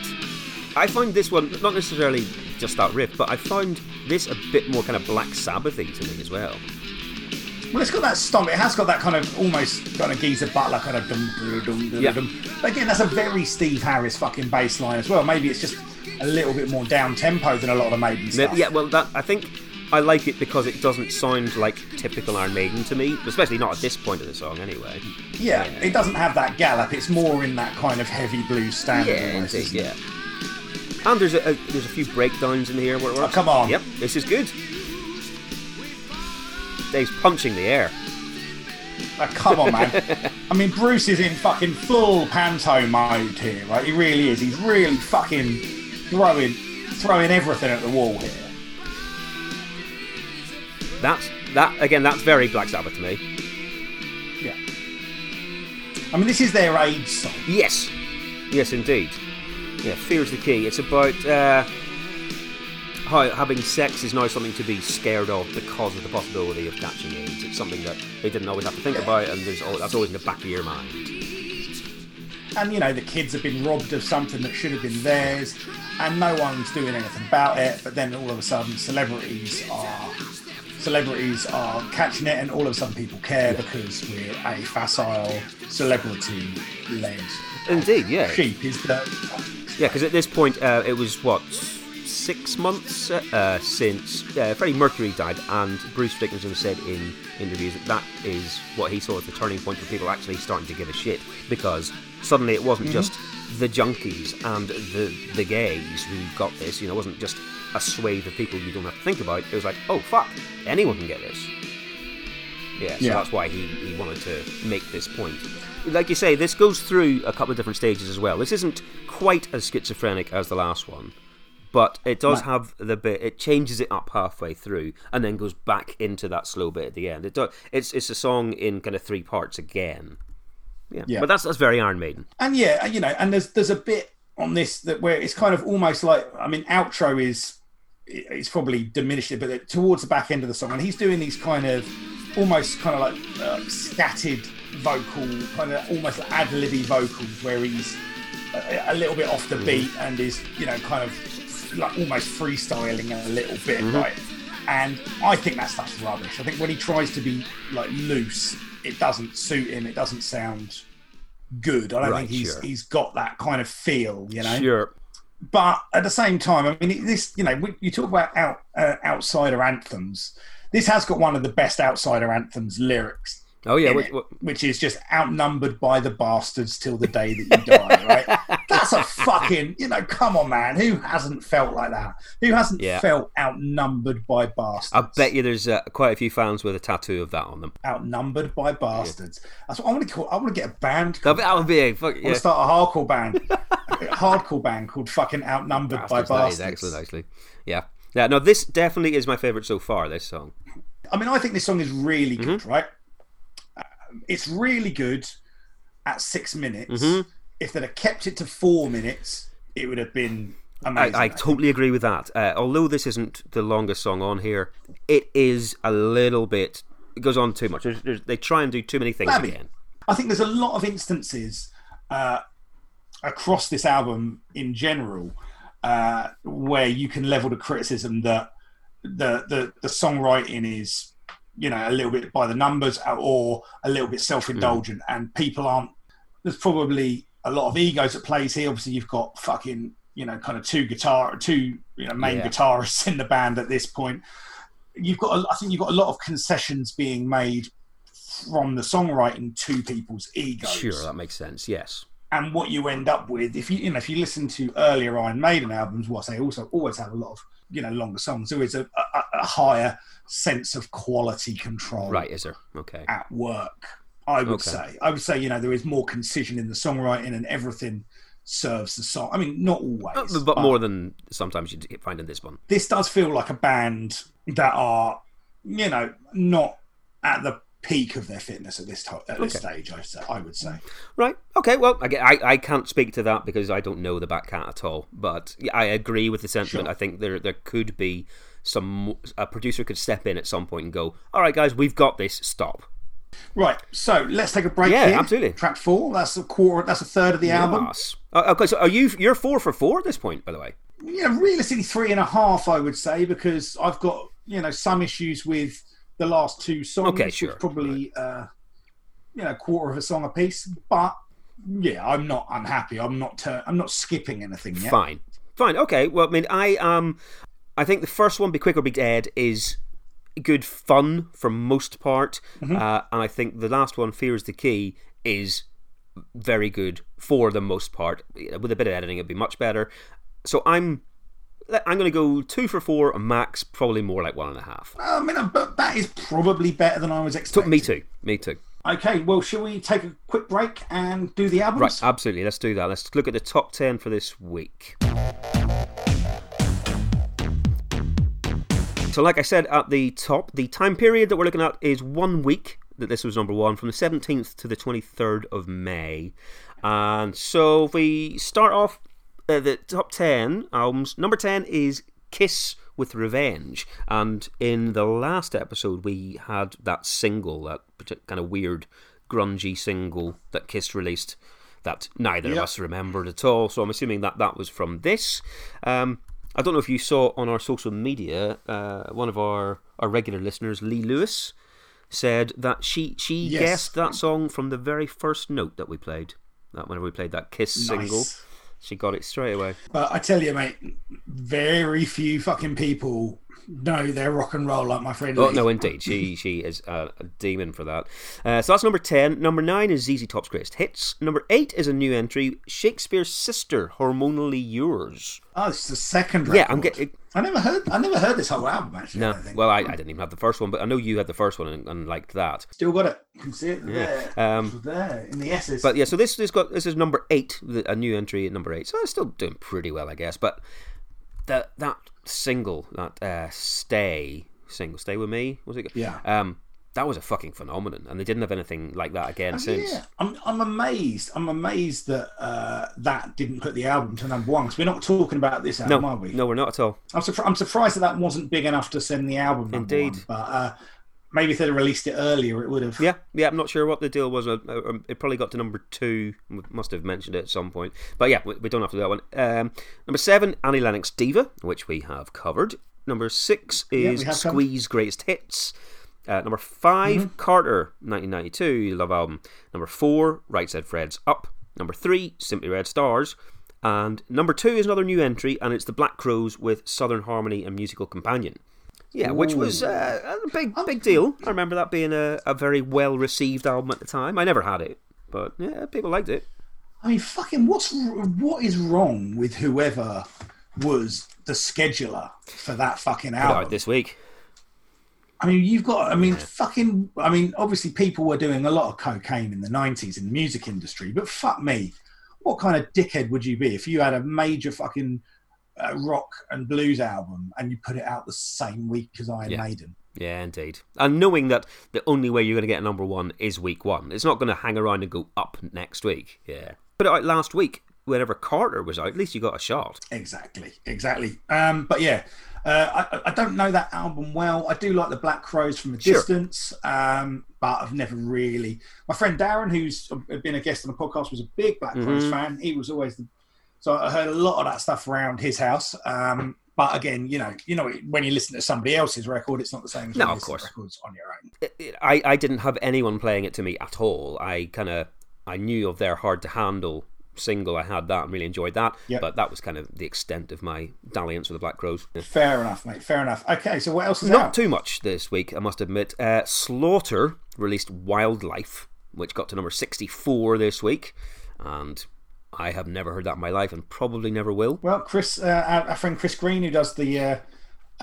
I find this one not necessarily just that riff, but I found this a bit more kind of Black Sabbathy to me as well. Well, it's got that stomp. It has got that kind of almost kind of Geezer Butler kind of dum dum dum dum. Yeah. dum. But again, that's a very Steve Harris fucking bass line as well. Maybe it's just a little bit more down tempo than a lot of the Maiden stuff. Yeah, well, that I think I like it because it doesn't sound like typical Iron Maiden to me, especially not at this point of the song, anyway. Yeah, it doesn't have that gallop. It's more in that kind of heavy blues standard. Yeah, almost, indeed, yeah. And there's a, a there's a few breakdowns in here. Where Oh, come on. Yep, this is good. Dave's punching the air. Oh, come on, man. I mean, Bruce is in fucking full panto mode here, right? He really is. He's really fucking throwing, throwing everything at the wall here. That's that again. That's very Black Sabbath to me. Yeah. I mean, this is their age song. Yes, yes, indeed. Yeah, fear is the key. It's about uh, having sex is now something to be scared of because of the possibility of catching AIDS. It's something that they didn't always have to think about, and there's that's always in the back of your mind. And, you know, the kids have been robbed of something that should have been theirs, and no one's doing anything about it. But then all of a sudden, celebrities are. Celebrities are catching it, and all of a sudden, people care because we're a facile, celebrity-led Indeed, yeah, sheep. Is the yeah. Because at this point, uh, it was what six months uh, since uh, Freddie Mercury died, and Bruce Dickinson said in interviews that that is what he saw as the turning point for people actually starting to give a shit because suddenly it wasn't just the junkies and the the gays who got this. You know, it wasn't just a swathe of people you don't have to think about. It was like, oh fuck, anyone can get this. Yeah, so Yeah. that's why he, he wanted to make this point. Like you say, this goes through a couple of different stages as well. This isn't quite as schizophrenic as the last one, but it does No. have the bit. It changes it up halfway through and then goes back into that slow bit at the end. It do, it's it's a song in kind of three parts again. Yeah, Yeah. but that's that's very Iron Maiden. and yeah, you know, and there's there's a bit on this that where it's kind of almost like I mean, outro is it's probably diminished it, but towards the back end of the song, and he's doing these kind of almost kind of like uh, scattered vocal, kind of almost like ad libby vocals, where he's a, a little bit off the beat and is you know kind of like almost freestyling a little bit, right? And I think that stuff's rubbish. I think when he tries to be like loose, it doesn't suit him. It doesn't sound good. I don't Right, think he's sure. he's got that kind of feel, you know. Sure. But at the same time, I mean, this you know, we, you talk about out uh, outsider anthems. This has got one of the best outsider anthems lyrics Oh yeah. Which, it, which is just outnumbered by the bastards till the day that you die, right? That's a fucking, you know, come on, man. Who hasn't felt like that? Who hasn't Yeah. felt outnumbered by bastards? I bet you there's uh, quite a few fans with a tattoo of that on them. Outnumbered by bastards. That's what I want to call. I want to get a band. That, would be a fuck, I want to start a hardcore band, a hardcore band called fucking outnumbered by Bastards, is bastards. excellent, actually. Yeah. Yeah. No, this definitely is my favorite so far. This song. I mean, I think this song is really Mm-hmm. good, right? It's really good at six minutes. Mm-hmm. If they'd have kept it to four minutes, it would have been amazing. I, I totally agree with that. Uh, although this isn't the longest song on here, it is a little bit. It goes on too much. There's, there's, they try and do too many things again. I think there's a lot of instances uh, across this album in general uh, where you can level the criticism that the, the the songwriting is you know a little bit by the numbers uh, or a little bit self-indulgent mm. and people aren't there's probably a lot of egos at plays here obviously you've got fucking you know kind of two guitar two you know main Yeah. guitarists in the band at this point you've got a, i think you've got a lot of concessions being made from the songwriting to people's egos Sure, that makes sense. Yes. and what you end up with if you you know if you listen to earlier Iron Maiden albums, what they also always have a lot of you know longer songs. There is a, a, a higher sense of quality control Right, is there? Okay. at work. I would Okay. say. I would say you know there is more concision in the songwriting and everything serves the song. I mean, not always, Uh, but more than sometimes you find in this one. this does feel like a band that are you know not at the peak of their fitness at this to- at this Okay. stage. I say, I would say. Right. Okay. Well, I, I, I can't speak to that because I don't know the back cat at all. But I agree with the sentiment. Sure. I think there there could be some a producer could step in at some point and go, "All right, guys, we've got this. Stop." Right, so let's take a break Yeah, here. absolutely. Track four. That's a quarter. That's a third of the album. Yes. Uh, okay. So are you you're four for four at this point? By the way. Yeah, realistically three and a half, I would say, because I've got you know some issues with the last two songs. Okay, sure. Probably uh, you know a quarter of a song a piece, but yeah, I'm not unhappy. I'm not. Tur- I'm not skipping anything yet. Fine. Fine. Okay. Well, I mean, I um, I think the first one, "Be Quick or Be Dead," is good fun for most part, Mm-hmm. uh, and I think the last one, "Fear is the Key," is very good for the most part. With a bit of editing, it'd be much better. So I'm I'm going to go two for four, max probably more like one and a half. I mean, uh, but that is probably better than I was expecting. Me too. Me too. Okay, well, shall we take a quick break and do the albums? Right, absolutely. Let's do that. Let's look at the top 10 for this week. So, like I said at the top, the time period that we're looking at is one week that this was number one, from the 17th to the 23rd of May. And so, if we start off uh, the top 10 albums, number 10 is Kiss with Revenge. And in the last episode, we had that single, that kind of weird, grungy single that Kiss released that neither of us remembered at all. So I'm assuming that that was from this. Um, I don't know if you saw on our social media, uh, one of our, our regular listeners, Lee Lewis, said that she she Yes. guessed that song from the very first note that we played. That whenever we played that Kiss single, Nice. She got it straight away. But I tell you, mate, very few fucking people know their rock and roll like my friend. Oh Lee. no, indeed, she she is a, a demon for that. Uh, so that's number ten. Number nine is ZZ Top's greatest hits. Number eight is a new entry, Shakespears Sister, hormonally yours. Oh, it's the second record. Yeah, I'm getting. I never heard. I never heard this whole album actually. No, think. well, I, I didn't even have the first one, but I know you had the first one and, and liked that. Still got it. You can see it there. Um, It's there in the S's. But yeah, so this this got this is number eight, a new entry at number eight. So it's still doing pretty well, I guess. But that that single, that uh, "Stay" single, "Stay with Me," was it? Yeah. Um, that was a fucking phenomenon, and they didn't have anything like that again since. Yeah, I'm, I'm amazed. I'm amazed that uh, that didn't put the album to number one because we're not talking about this No, album, are we? no, we're not at all. I'm, surpri- I'm surprised that that wasn't big enough to send the album. Indeed. one, but uh, maybe if they'd have released it earlier, it would have. Yeah, yeah, I'm not sure what the deal was. Uh, uh, It probably got to number two. We must have mentioned it at some point. But yeah, we, don't have to do that one. Um, number seven, Annie Lennox Diva, which we have covered. Number six is covered. Squeeze Greatest Hits. Uh, number 5 Mm-hmm. Carter, 1992, Love Album. Number four, Right Said Fred's Up. Number three, Simply Red Stars. And number two is another new entry, and it's the Black Crowes with Southern Harmony and Musical Companion. Yeah, which was uh, a big, big deal. I remember that being a, a very well received album at the time. I never had it, but yeah, people liked it. I mean, fucking, what's what is wrong with whoever was the scheduler for that fucking album? this week. I mean, you've got. I mean, fucking. I mean, obviously, people were doing a lot of cocaine in the '90s in the music industry, but fuck me, what kind of dickhead would you be if you had a major fucking uh, rock and blues album and you put it out the same week as Iron Yeah. Maiden? Yeah, indeed. And knowing that the only way you're going to get a number one is week one, it's not going to hang around and go up next week. Yeah. It out last week, whenever Carter was out, at least you got a shot. Exactly, exactly. Um, but yeah, uh, I, I don't know that album well. I do like the Black Crowes from a Sure. distance, um, but I've never really. My friend Darren, who's been a guest on the podcast, was a big Black Crowes Mm-hmm. fan. He was always the. So I heard a lot of that stuff around his house. Um, but again, you know, you know, when you listen to somebody else's record, it's not the same as No, of course. records on your own. It- it- I, I didn't have anyone playing it to me at all. I kind of I knew of their hard to handle single. I had that and really enjoyed that. Yep. But that was kind of the extent of my dalliance with the Black Crowes. Fair enough, mate. Fair enough. Okay, so what else is Not out? too much this week, I must admit. Uh, Slaughter released Wildlife, which got to number 64 this week. And I have never heard that in my life and probably never will. Well, Chris, uh, our, our friend Chris Green, who does the uh,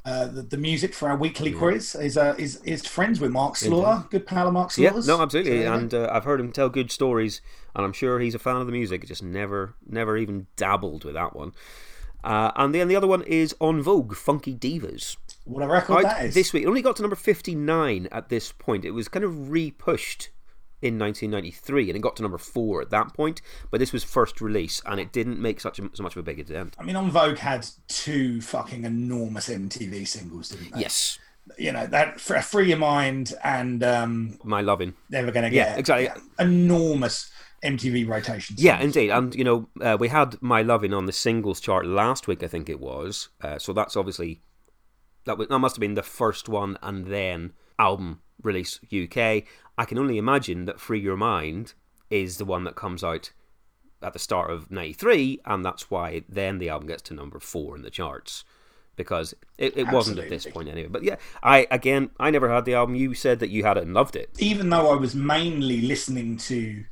uh, the, the music for our weekly quiz, is uh, is is friends with Mark Slaughter, good pal of Mark Yeah, Slaughter's. no, absolutely, So, and uh, I've heard him tell good stories, and I'm sure he's a fan of the music. Just never, never even dabbled with that one. Uh, and then the other one is En Vogue, Funky Divas. what a record that is. This week, it only got to number 59 at this point. It was kind of re-pushed in 1993, and it got to number four at that point. But this was first release, and it didn't make such a, so much of a big dent. I mean, En Vogue had two fucking enormous MTV singles, didn't they? Yes, You know that Free Your Mind and um, my loving. Never Gonna Yeah, Get. exactly. enormous MTV rotations. Yeah, indeed, and you know uh, we had "My Loving" on the singles chart last week, I think it was. Uh, so that's obviously that was that must have been the first one, and then album release UK. I can only imagine that "Free Your Mind" is the one that comes out at the start of '93, and that's why then the album gets to number four in the charts because it, it wasn't at this point anyway. But yeah, I again, I never had the album. You said that you had it and loved it. even though I was mainly listening to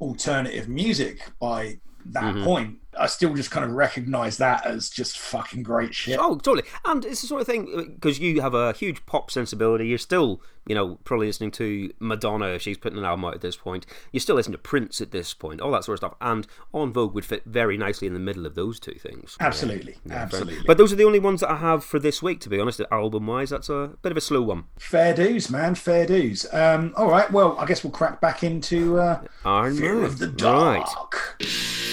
alternative music by that Mm-hmm. point, I still just kind of recognise that as just fucking great shit. Oh, totally. And it's the sort of thing because you have a huge pop sensibility. You're still, you know, probably listening to Madonna. She's putting an album out at this point. You still listen to Prince at this point. All that sort of stuff. And En Vogue would fit very nicely in the middle of those two things. Absolutely, Fair- absolutely. But those are the only ones that I have for this week. To be honest, album wise, that's a bit of a slow one. Fair dues, man. Fair dues. Um, all right. Well, I guess we'll crack back into uh, Iron Fear Man. of the Dark. Right.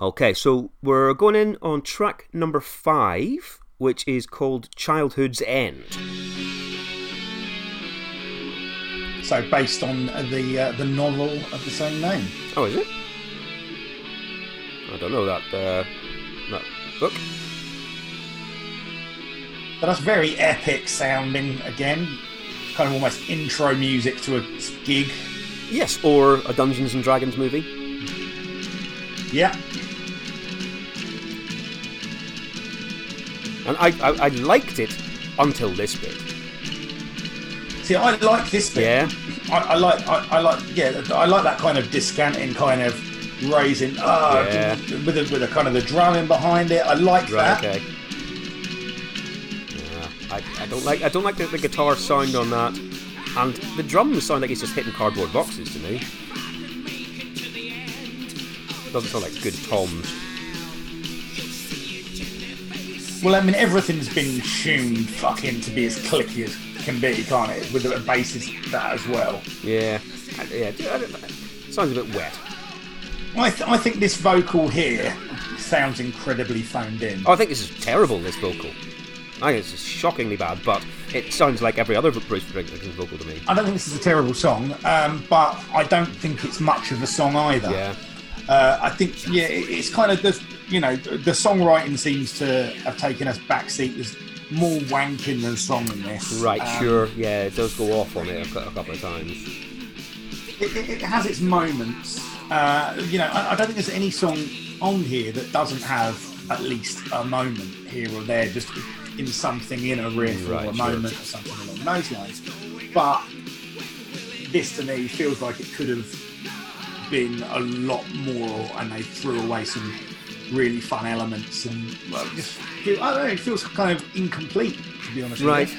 Okay, so we're going in on track number five, which is called Childhood's End. So, based on the uh, the novel of the same name. Oh, is it? I don't know that uh, that book. But that's very epic sounding again. Kind of almost intro music to a gig. Yes, or a Dungeons and Dragons movie. Yeah. And I, I, I liked it until this bit. See, I like this bit. Yeah. I, I like, I, I like, yeah, I like that kind of discanting kind of raising, ah, Yeah. with a, with a kind of the drumming behind it. I like Right. that. Okay. Yeah, I, I don't like I don't like the, the guitar sound on that, and the drums sound like it's just hitting cardboard boxes to me. Doesn't sound like good toms. Well, I mean, everything's been tuned fucking to be as clicky as can be, can't it? With the bases that as well. Yeah, yeah. I don't, sounds a bit wet. I, th- I think this vocal here sounds incredibly phoned in. Oh, I think this is terrible. This vocal. I think it's shockingly bad, but it sounds like every other Bruce Springsteen vocal to me. I don't think this is a terrible song, um, but I don't think it's much of a song either. Yeah. Uh, I think, yeah, it- it's kind of the, you know, the songwriting seems to have taken us backseat. There's more wanking than song in this. Right. Um, sure. Yeah. It does go off on it a, a couple of times. It, it, it has its moments. Uh, you know, I, I don't think there's any song on here that doesn't have at least a moment here or there, just in something in a riff Right, or a sure. moment or something along those lines. But this to me feels like it could have been a lot more, and they threw away some really fun elements, and well, just I don't know, it feels kind of incomplete to be honest. Right. With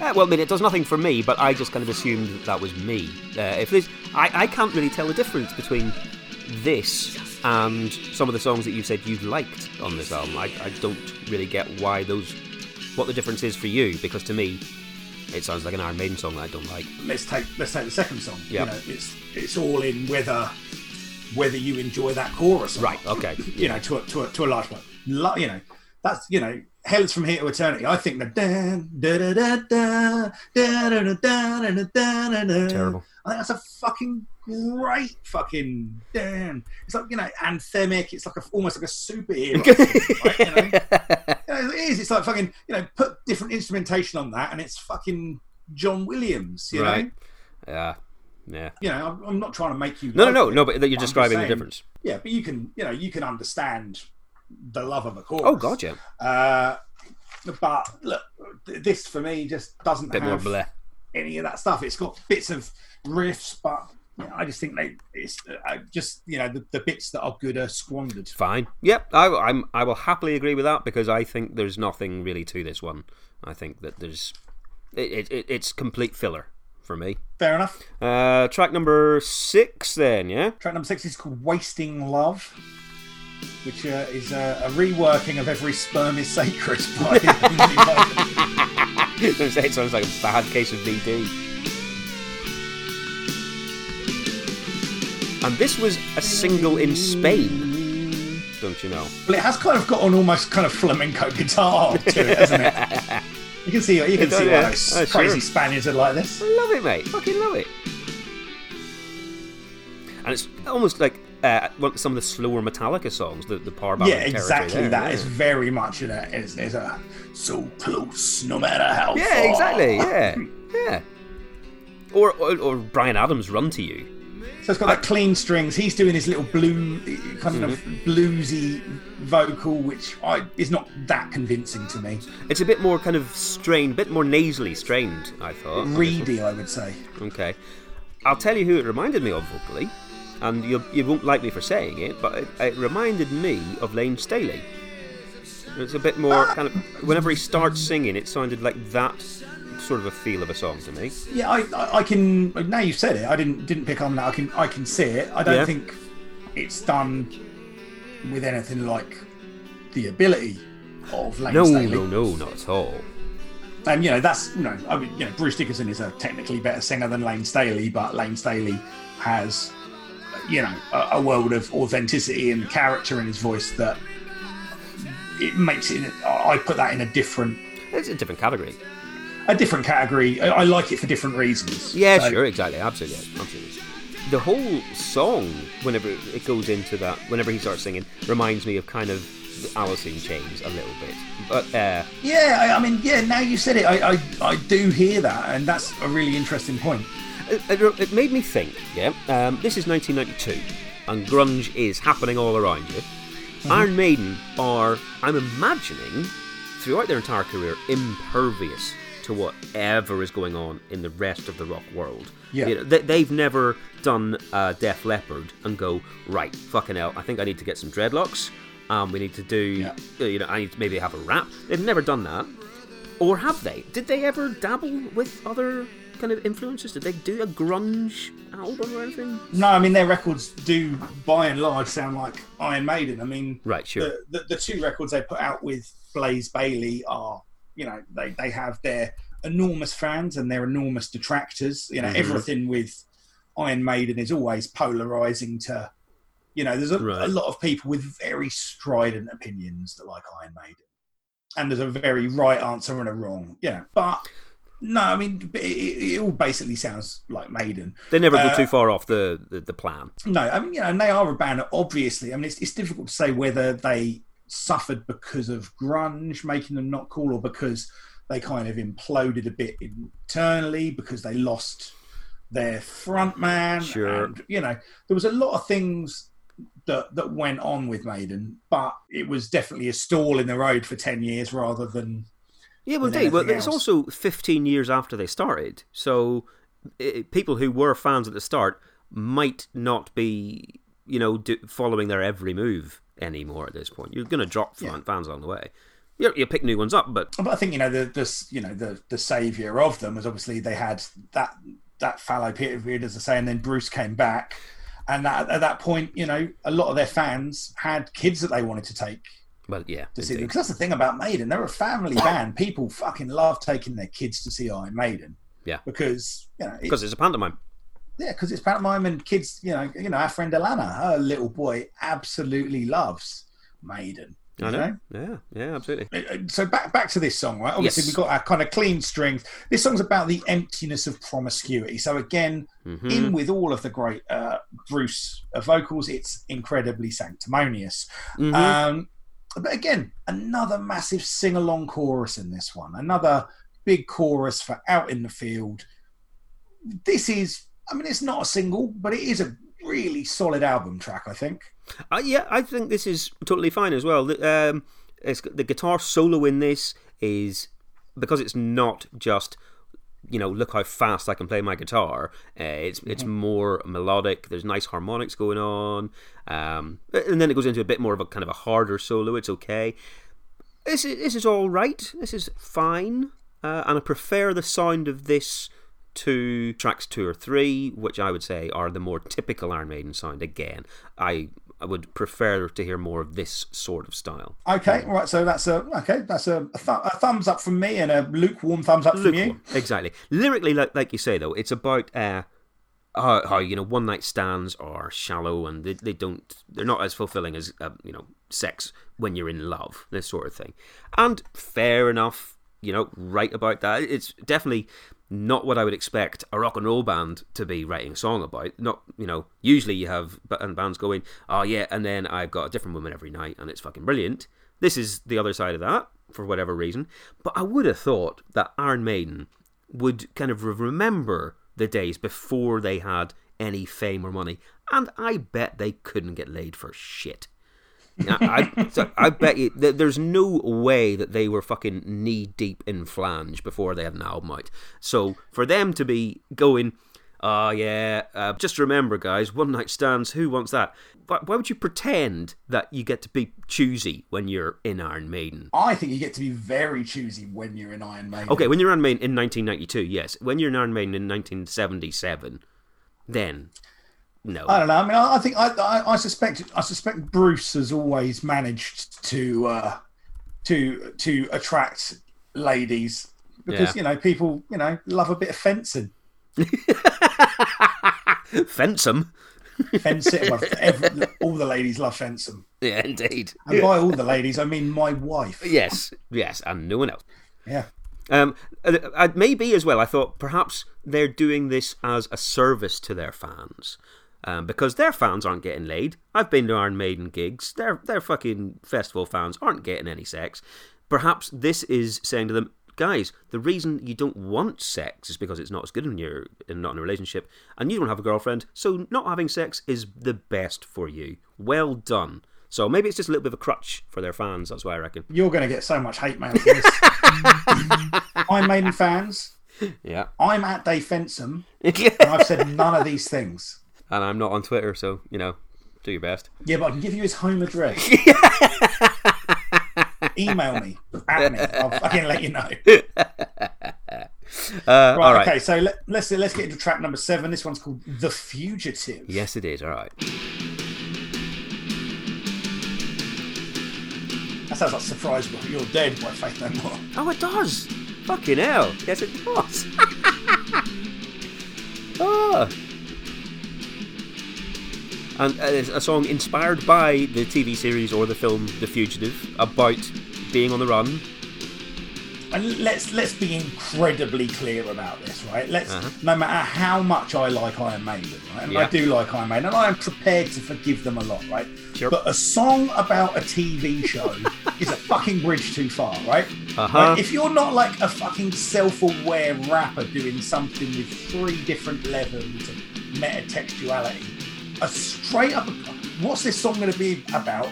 you. Uh, well, I mean, it does nothing for me, but I just kind of assumed that, that was me. Uh, if this, I, I can't really tell the difference between this and some of the songs that you said you've liked on this album. I, I don't really get why those, what the difference is for you, because to me, it sounds like an Iron Maiden song that I don't like. let's take let's take the second song. Yeah. You know, it's it's all in whether whether you enjoy that chorus. Or Right. not. Okay. You know, to a, to a, to a large. Lo- You know, that's you know, hell's from here to eternity. I think the da da da da da da da da da da da da. Terrible. I think that's a fucking great fucking damn. It's like you know, anthemic. It's like a, almost like a superhero. right, you know? It is. It's like fucking, you know, put different instrumentation on that, and it's fucking John Williams. You right. know, Yeah. Yeah. you know, I'm, I'm not trying to make you. No, no, like no, it. no. But that you're I'm describing the difference. Yeah, but you can, you know, you can understand the love of a chorus. Oh God, yeah. Uh, but look, this for me just doesn't Bit have any of that stuff. It's got bits of riffs, but know, I just think they, it's uh, just you know the, the bits that are good are squandered. Fine. Yep. I, I'm. I will happily agree with that because I think there's nothing really to this one. I think that there's, it, it, it's complete filler for me. Fair enough. Uh, track number six, then, yeah. Track number six is called "Wasting Love." Which uh, is a, a reworking of "Every Sperm Is Sacred" by it sounds like a bad case of VD. And this was a single in Spain, don't you know? Well, it has kind of got an almost kind of flamenco guitar to it, hasn't it? You can see, you can see why those Oh, crazy sure. Spaniards are like this. I love it, mate. Fucking love it. And it's almost like uh, some of the slower Metallica songs, the, the power ballad yeah, exactly. there, That yeah. is very much in a is, is a so close, no matter how Yeah, far. exactly. Yeah, yeah. Or, or or Bryan Adams' "Run to You." So it's got that clean strings. He's doing his little blue, kind of mm-hmm. bluesy vocal, which I, is not that convincing to me. It's a bit more kind of strained, a bit more nasally strained, I thought. Reedy, I would say. Okay. I'll tell you who it reminded me of vocally, and you, you won't like me for saying it, but it, it reminded me of Layne Staley. It's a bit more ah! kind of. Whenever he starts singing, it sounded like that sort of a feel of a song to me. Yeah, I, I, I can. Now you've said it, I didn't didn't pick on that. I can I can see it. I don't Yeah. think it's done with anything like the ability of Layne No, Staley. no, no, no, not at all. And you know that's you know I mean you know Bruce Dickinson is a technically better singer than Layne Staley, but Layne Staley has you know a, a world of authenticity and character in his voice that it makes it. I put that in a different It's a different category. A different category. I, I like it for different reasons. Yeah, So- sure, exactly, absolutely, absolutely. The whole song, whenever it goes into that, whenever he starts singing, reminds me of kind of Alice in Chains a little bit. But uh, Yeah, I, I mean, yeah. Now you said it, I, I, I do hear that, and that's a really interesting point. it, it, made me think. Yeah, um, this is 1992, and grunge is happening all around you. Iron Maiden are, I'm imagining, throughout their entire career, impervious to whatever is going on in the rest of the rock world. Yeah. You know, they, they've never done uh, Def Leppard and go, right, fucking hell, I think I need to get some dreadlocks. Um, we need to do, Yeah. uh, you know, I need to maybe have a rap. They've never done that. Or have they? Did they ever dabble with other kind of influences? Did they do a grunge album or anything? No, I mean their records do, by and large, sound like Iron Maiden. I mean, Right, sure. the, the, the two records they put out with Blaze Bayley are, you know, they, they have their enormous fans and their enormous detractors. You know, Mhm. everything with Iron Maiden is always polarizing to, you know, there's a, Right. a lot of people with very strident opinions that like Iron Maiden. And there's a very right answer and a wrong. Yeah. But no, I mean, it, it, it all basically sounds like Maiden. They never go uh, too far off the, the, the plan. No, I mean, you know, and they are a band. Obviously, I mean, it's, it's difficult to say whether they suffered because of grunge making them not cool, or because they kind of imploded a bit internally because they lost their front man. Sure. and, you know, there was a lot of things that that went on with Maiden, but it was definitely a stall in the road for ten years rather than Yeah, well, than indeed. Well, it's else. also 15 years after they started. So i people who were fans at the start might not be, you know, do, following their every move anymore at this point. You're going to drop Yeah. fans along the way. You, you pick new ones up, but But I think you know the the you know the the savior of them was obviously they had that that fallow period, as I say, and then Bruce came back, and that, at that point, you know, a lot of their fans had kids that they wanted to take well, yeah, to see because that's the thing about Maiden. They're a family band. People fucking love taking their kids to see Iron Maiden. Yeah. because you know, it, because it's a pantomime. Yeah, because it's pantomime and kids. You know, you know, our friend Alana, her little boy, absolutely loves Maiden. I you know. Yeah, yeah, absolutely. Uh, so back back to this song, right? Obviously, Yes. we've got our kind of clean strings. This song's about the emptiness of promiscuity. So again, Mhm. in with all of the great uh, Bruce uh, vocals, it's incredibly sanctimonious. Mhm. Um, but again, another massive sing along chorus in this one. Another big chorus for out in the field. This is, I mean, it's not a single, but it is a really solid album track. I think. Uh, yeah, I think this is totally fine as well. The, um, it's, the guitar solo in this is because it's not just you know look how fast I can play my guitar. Uh, it's it's more melodic. There's nice harmonics going on, um, and then it goes into a bit more of a kind of a harder solo. It's okay. This is, this is all right. This is fine, uh, and I prefer the sound of this to tracks two or three, which I would say are the more typical Iron Maiden sound. Again, I I would prefer to hear more of this sort of style. Okay, right. So that's a okay. That's a, th- a thumbs up from me and a lukewarm thumbs up from you. Exactly. Lyrically, like like you say though, it's about uh, how, how you know one night stands are shallow and they, they don't they're not as fulfilling as uh, you know sex when you're in love this sort of thing. And fair enough, you know, right about that. It's definitely not what I would expect a rock and roll band to be writing a song about. Not you know, usually you have ba- and bands going, oh yeah, and then I've got a different woman every night and it's fucking brilliant. This is the other side of that for whatever reason. But I would have thought that Iron Maiden would kind of remember the days before they had any fame or money, and I bet they couldn't get laid for shit. I, I, so I bet you there's no way that they were fucking knee deep in flange before they had an album out. So for them to be going, oh yeah, uh, just remember, guys, one night stands. Who wants that? But why would you pretend that you get to be choosy when you're in Iron Maiden? I think you get to be very choosy when you're in Iron Maiden. Okay, when you're in Iron Maiden in 1992, yes. When you're in Iron Maiden in 1977, then no. I don't know. I mean, I, I think I, I, I suspect I suspect Bruce has always managed to uh, to to attract ladies because Yeah. you know people you know love a bit of fencing. Fensom. Fencing, well, every, all the ladies love fencing, Yeah, indeed. and by all the ladies I mean my wife. Yes, yes, and no one else. Yeah. Um, uh, maybe as well. I thought perhaps they're doing this as a service to their fans, um, because their fans aren't getting laid. I've been to Iron Maiden gigs. Their their fucking festival fans aren't getting any sex. Perhaps this is saying to them, guys, the reason you don't want sex is because it's not as good when you're not in a relationship, and you don't have a girlfriend. So not having sex is the best for you. Well done. So maybe it's just a little bit of a crutch for their fans. That's why I reckon. You're going to get so much hate mail for this. Iron Maiden fans, Yeah. I'm at Dave Fensom, and I've said none of these things. And I'm not on Twitter, so you know, do your best. Yeah, but I can give you his home address. Email me at me. I'll fucking let you know. Uh, Right, all right. Okay, so let, let's let's get into track number seven. This one's called "The Fugitive." Yes, it is. All right. That sounds like "Surprise, but You're Dead" by Faith No More. Oh, it does. Fucking hell. Yes, it does. oh. And uh, it's a song inspired by the TV series or the film The Fugitive about being on the run. And let's let's be incredibly clear about this, right? Let's Uh-huh. no matter how much I like Iron Maiden, right? And I do like Iron Maiden, and I am prepared to forgive them a lot, right? Sure. But a song about a TV show is a fucking bridge too far, right? Uh-huh. Right? If you're not like a fucking self-aware rapper doing something with three different levels of metatextuality, a straight up, what's this song going to be about?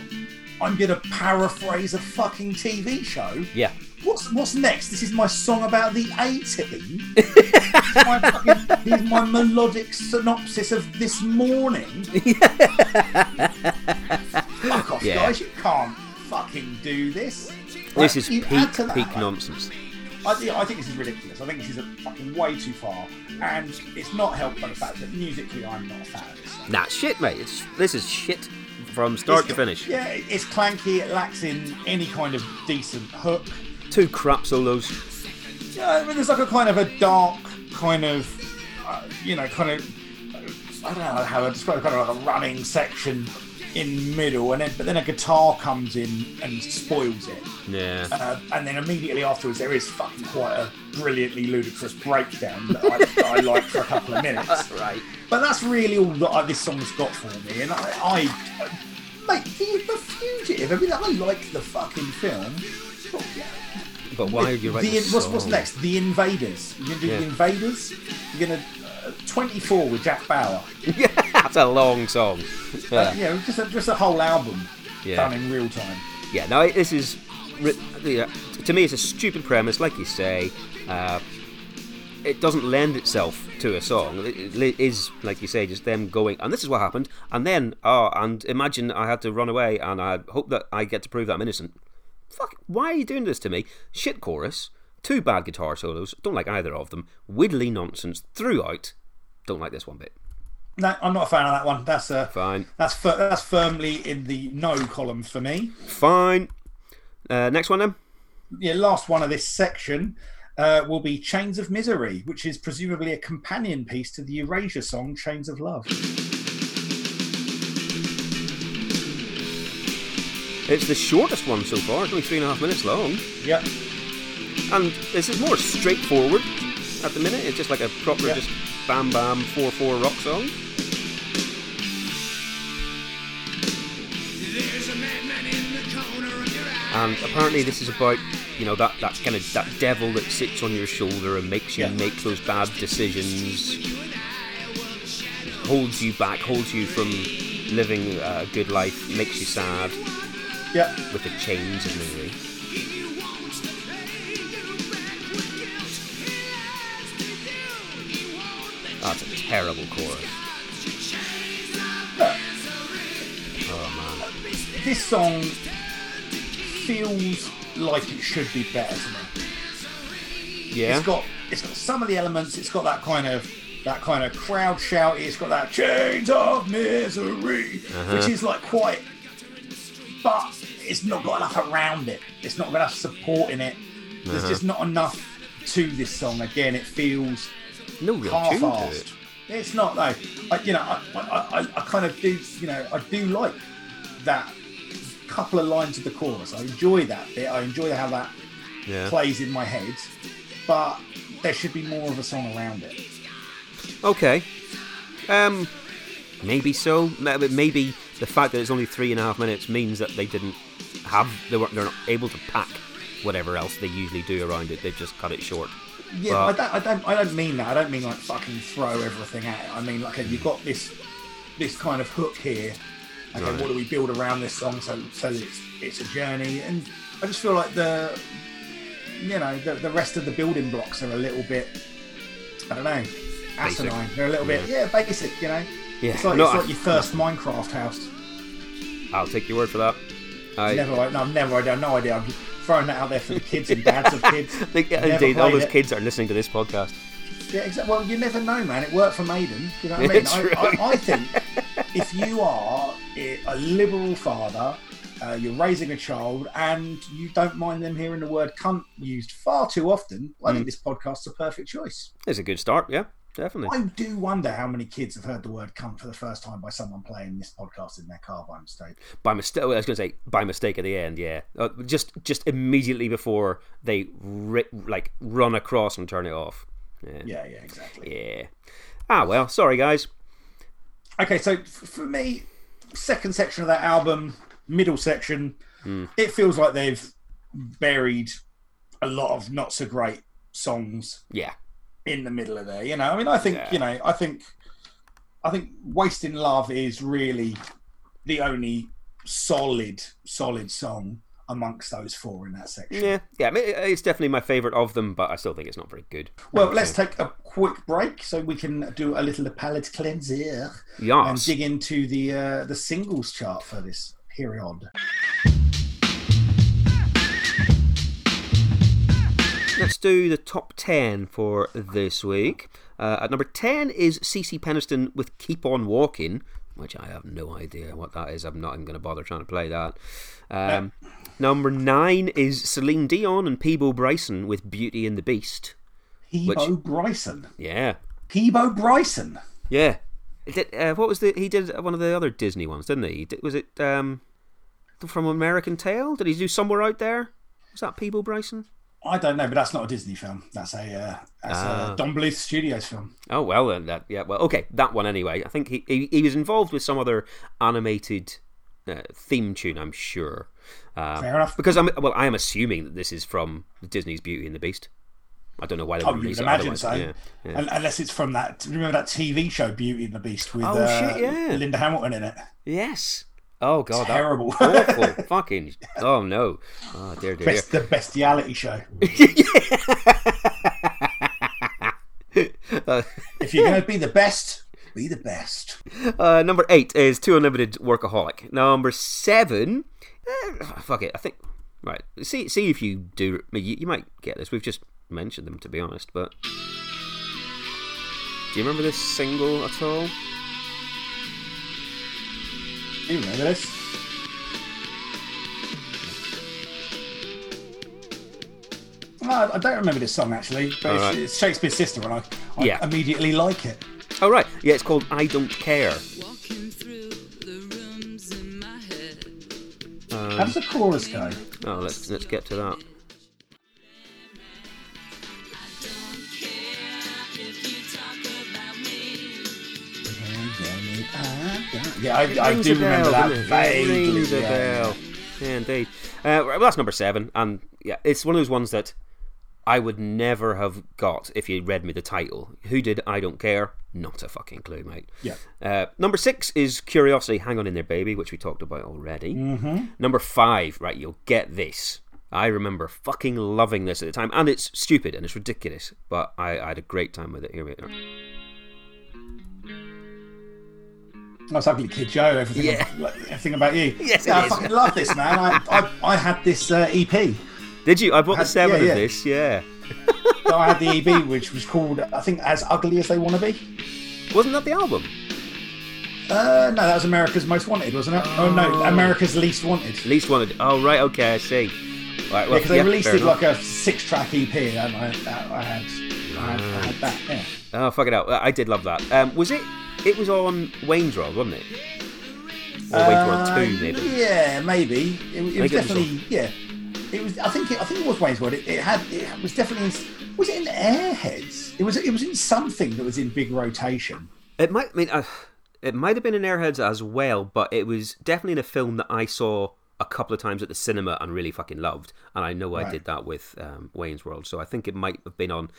I'm going to paraphrase a fucking TV show. Yeah. What's what's next? This is my song about the A team. this, is my this melodic synopsis of this morning. Fuck off, Yeah. guys! You can't fucking do this. This Right, is you peak, add to that, peak right, nonsense. I, think- I think this is ridiculous. I think this is a fucking way too far, and it's not helped by the fact that musically I'm not a fan of this. Nah, shit, mate. It's, this is shit from start to finish. Yeah, it's clanky. It lacks in any kind of decent hook. Two crap solos. Yeah, I mean, there's like a kind of a dark kind of, uh, you know, kind of, I don't know how to describe it, kind of like a running section in middle, and then but then a guitar comes in and spoils it, Yeah. uh, and then immediately afterwards there is fucking quite a brilliantly ludicrous breakdown that I, I like for a couple of minutes. right. But that's really all that I, this song's got for me, and I, I mate, the, the fugitive. I mean, I like the fucking film. but yeah, But why are you writing the, a what's, what's next? The Invaders. You're gonna do Yeah. the Invaders. You're gonna uh, 24 with Jack Bauer. yeah, that's a long song. Uh, Yeah. you know, just a, just a whole album Yeah. done in real time. Yeah, no, this is yeah, to me it's a stupid premise, like you say. Uh, it doesn't lend itself to a song. It it is like you say, just them going, and this is what happened, and then oh, and imagine I had to run away, and I hope that I get to prove that I'm innocent. Fuck, why are you doing this to me? Shit chorus, two bad guitar solos. Don't like either of them. Widdly nonsense throughout. Don't like this one bit. No, I'm not a fan of that one. That's uh, Fine, that's fir- that's firmly in the no column for me. fine. Uh, next one then. Yeah, last one of this section uh, will be Chains of Misery, which is presumably a companion piece to the Erasure song Chains of Love. It's the shortest one so far. It's only three and a half minutes long. Yep. And this is more straightforward at the minute. It's just like a proper, Yeah. just bam bam 4 4 rock song. And apparently, this is about you know that, that kind of that devil that sits on your shoulder and makes you Yeah. make those bad decisions. holds you back, holds you from living a good life, makes you sad Yeah. with the chains of misery. That's a terrible chorus. Look, Oh man. this song feels like it should be better to me. Yeah. It's got it's got some of the elements. It's got that kind of that kind of crowd shouty. It's got that chains of misery, Uh-huh. which is like quite, but it's not got enough around it. It's not got enough support in it. There's Uh-huh. just not enough to this song. Again, it feels no real tune to half-assed. it. It's not though. I, you know, I, I, I, I kind of do. You know, I do like that couple of lines of the chorus. I enjoy that bit. I enjoy how that Yeah. plays in my head, but there should be more of a song around it. Okay. Um, maybe so. Maybe the fact that it's only three and a half minutes means that they didn't have they weren't they're not able to pack whatever else they usually do around it. They've just cut it short. Yeah, But- I don't, I don't, I don't mean that. I don't mean like fucking throw everything at it. I mean like you've got this, this kind of hook here. Okay, Right. what do we build around this song so so it's it's a journey? And I just feel like the, you know, the, the rest of the building blocks are a little bit, I don't know, asinine. They're a little bit, yeah, basic. You know, Yeah, it's like no, it's I- your first Minecraft house. I'll take your word for that. I, Never, no, I've never, I have no idea. I'm throwing that out there for the kids and dads of kids. Think, indeed, all those it. kids are listening to this podcast. Yeah, exactly. Well, you never know, man. It worked for Maiden. Do you know what I mean? I, I, I think if you are a liberal father, uh, you're raising a child, and you don't mind them hearing the word cunt used far too often, I Mm. think this podcast's a perfect choice. It's a good start. Yeah, definitely. I do wonder how many kids have heard the word cunt for the first time by someone playing this podcast in their car by mistake. By mistake, I was going to say by mistake at the end. Yeah, uh, just just immediately before they ri- like run across and turn it off. Yeah. Yeah, yeah, exactly. Yeah. Ah well, sorry guys. Okay, so for me, second section of that album, middle section, hmm. it feels like they've buried a lot of not so great songs Yeah. in the middle of there. You know, I mean, I think Yeah. you know, I think, I think "Wasting Love" is really the only solid, solid song amongst those four in that section. Yeah, yeah. I mean, it's definitely my favourite of them, but I still think it's not very good. Well, let's take a quick break so we can do a little palate cleanser and dig into the uh, the singles chart for this period. Let's do the top 10 for this week. Uh, at number 10 is CeCe Peniston with Keep On Walking, which I have no idea what that is. I'm not even going to bother trying to play that. Um, number 9 is Celine Dion and Peabo Bryson with Beauty and the Beast. Peabo Bryson. Yeah. Peabo Bryson. Yeah. Did- uh, what was the. He did one of the other Disney ones, didn't he? Did- Was it um, from American Tail? Did he do Somewhere Out There? Was that Peabo Bryson? I don't know, but that's not a Disney film. That's a uh, that's Ah. a Don Bluth Studios film. Oh well, then that yeah. Well, okay, that one anyway. I think he he, he was involved with some other animated uh, theme tune. I'm sure. Um, Fair enough. Because I'm well, I am assuming that this is from Disney's Beauty and the Beast. I don't know why they Oh, would release would it imagine so. Yeah, yeah. Unless it's from that. Remember that TV show Beauty and the Beast with Oh, uh, shit, yeah. Linda Hamilton in it? Yes. Oh god, Terrible. awful, fucking. Oh no. Oh dear, dear. dear. Best, the bestiality show. Uh, If you're going to be the best, be the best. Uh, number eight is 2 Unlimited Workaholic. Number seven, eh, fuck it. I think right. See, see if you do. You, you might get this. We've just mentioned them to be honest, but do you remember this single at all? You remember this? Oh, I don't remember this song actually, but it's, Alright. it's Shakespears Sister, and I, I Yeah. immediately like it. Oh right, yeah. It's called I Don't Care. Walking through the rooms in my head. Um, How does the chorus go? Oh, let's let's get to that. Yeah, I, I do a bell, remember that vaguely. It rings a yeah. bell. Yeah, indeed. Uh, well, that's number seven, and yeah, it's one of those ones that I would never have got if you read me the title. Who did I Don't Care? Not a fucking clue, mate. Yeah. Uh, number six is Curiosity, Hang On In There Baby, which we talked about already. Mm-hmm. Number five, right, you'll get this. I remember fucking loving this at the time, and it's stupid and it's ridiculous, but I, I had a great time with it. Here we are. That's Ugly Kid Joe. Everything, Yeah. everything about you. Yes, yeah, I is. fucking love this, man. I, I, I had this uh, EP. Did you? I bought the Had- seven yeah, of yeah. this, yeah. So I had the EP, which was called, I think, As Ugly as They Want to Be. Wasn't that the album? Uh, no, that was America's Most Wanted, wasn't it? Oh, no, America's Least Wanted. Least wanted. Oh, right, okay, I see. Right, well, Yeah, because they released it enough. like a six-track EP, and I, I, I had, I had, I had that. Yeah. Oh, fuck it out. I did love that. Um, was it? It was on Wayne's World, wasn't it? Or Wayne's World Uh, 2, maybe. Yeah, maybe. It, was- it was think it was definitely yeah. It was. I think. It, I think it was Wayne's World. It, it had. It was definitely. In, was it in Airheads? It was. It was in something that was in big rotation. It might. I mean, uh, it might have been in Airheads as well, but it was definitely in a film that I saw a couple of times at the cinema and really fucking loved. And I know I did that with um, Wayne's World, so I think it might have been on,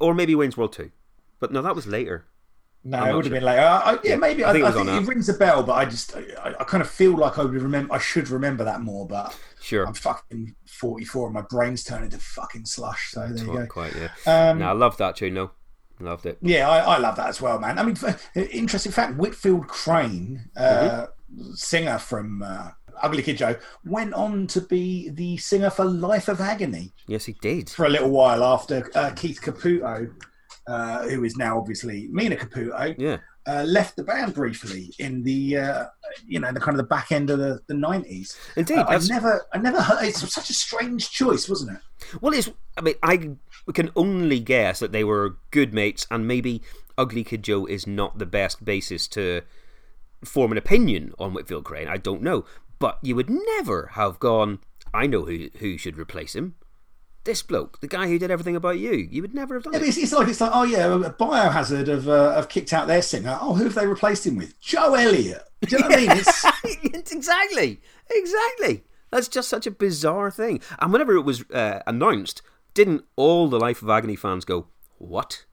or maybe Wayne's World 2. But no, that was later. No, I'm it would have sure. been later. I, I, yeah, maybe. I, I think think, it it, rings a bell, but I just. I, I kind of feel like I would remember. I should remember that more, but Sure. I'm fucking 44 and my brain's turning to fucking slush. So there you go. quite, yeah. Um, no, I loved that tune, no. Loved it. Yeah, I, I love that as well, man. I mean, interesting fact: Whitfield Crane, uh, singer from uh, Ugly Kid Joe, went on to be the singer for Life of Agony Yes, he did. for a little while after uh, Keith Caputo, uh, who is now obviously Mina Caputo, Yeah. uh, left the band briefly in the uh, you know the kind of the back end of the, the 90s. Indeed. Uh, I never, I never heard. It's such a strange choice, wasn't it? Well, it's. I mean, I can only guess that they were good mates, and maybe Ugly Kid Joe is not the best basis to form an opinion on Whitfield Crane. I don't know, but you would never have gone. I know who who should replace him. This bloke, the guy who did everything about you. You would never have done Yeah, it. it's, it's like it's like oh yeah, Biohazard have uh, have kicked out their singer. Oh, who have they replaced him with? Joe Elliott. Do you know what I mean? It's exactly, exactly. That's just such a bizarre thing. And whenever it was uh, announced, didn't all the Life of Agony fans go, "What?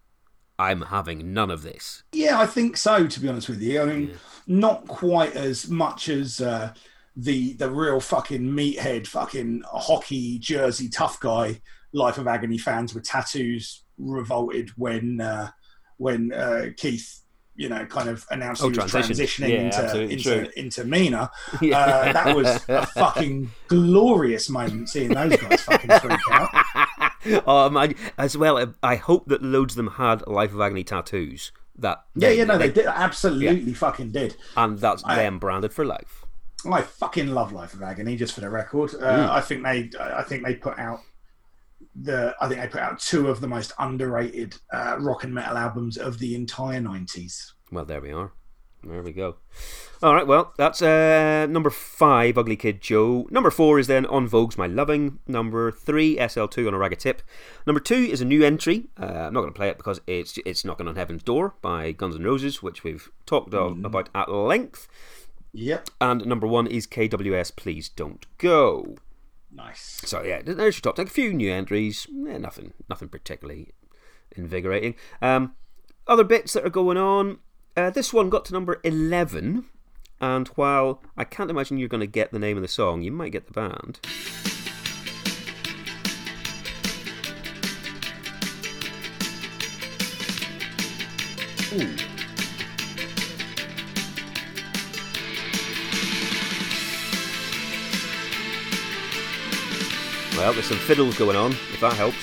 I'm having none of this." yeah, I think so. To be honest with you, I mean, not quite as much as uh, the the real fucking meathead, fucking hockey jersey tough guy. Life of Agony fans with tattoos revolted when uh, when uh, Keith. You know, kind of announced Oh, he was transitioning Yeah, into into, into Mina. Yeah. Uh, that was a fucking glorious moment seeing those guys fucking freak out. oh, man. As well, I hope that loads of them had Life of Agony tattoos. That Yeah, yeah, no, they did absolutely fucking did. and that's them branded for life. I fucking love Life of Agony, just for the record. Uh, Mm. I think they, I think they put out the, I think they put out two of the most underrated uh, rock and metal albums of the entire nineties. Well, there we are. There we go. All right, well, that's uh, number five, Ugly Kid Joe. Number four is then En Vogue's My Loving. Number three, SL2 on a Ragga Tip. Number two is a new entry. Uh, I'm not going to play it because it's it's Knocking on Heaven's Door by Guns N' Roses, which we've talked of, about at length. Yep, And number one is KWS Please Don't Go. nice. So yeah, there's your top ten. A few new entries, eh, nothing, nothing particularly invigorating. Um, other bits that are going on. Uh, this one got to number eleven, and while I can't imagine you're going to get the name of the song, you might get the band. Well, there's some fiddles going on, if that helps.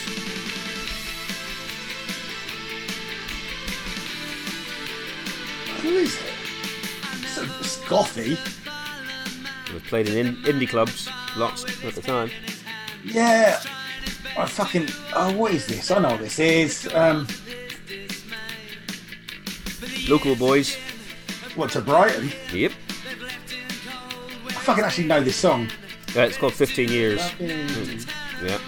Who is it? So. It was played in in- indie clubs lots at the time. Yeah. I fucking. Oh, what is this? I know what this is. Um, Local boys. what to Brighton? Yep. I fucking actually know this song. Uh, it's called 15 Years. Oh, Yeah.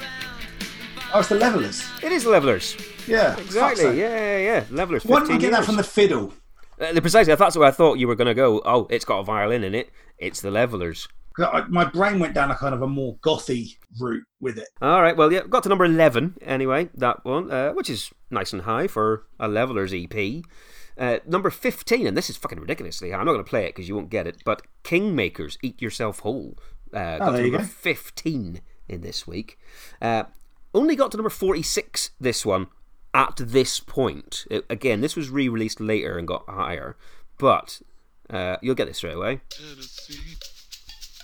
it's the Levellers. It is the Levellers. Yeah, Exactly. Yeah, yeah, yeah. Levellers. 15 Why didn't we get that from the fiddle? Uh, precisely. That's where I thought you were going to go, oh, it's got a violin in it. It's the Levellers. I- my brain went down a kind of a more gothy route with it. All right, well, yeah, got to number 11 anyway, that one, uh, which is nice and high for a Levellers EP. Uh, number 15, and this is fucking ridiculously high. I'm not going to play it because you won't get it, but Kingmakers, Eat Yourself Whole. Uh, got Oh, to number go. 15 in this week. Uh, only got to number 46, this one, at this point. It- again, this was re released later and got higher, but uh, you'll get this straight away.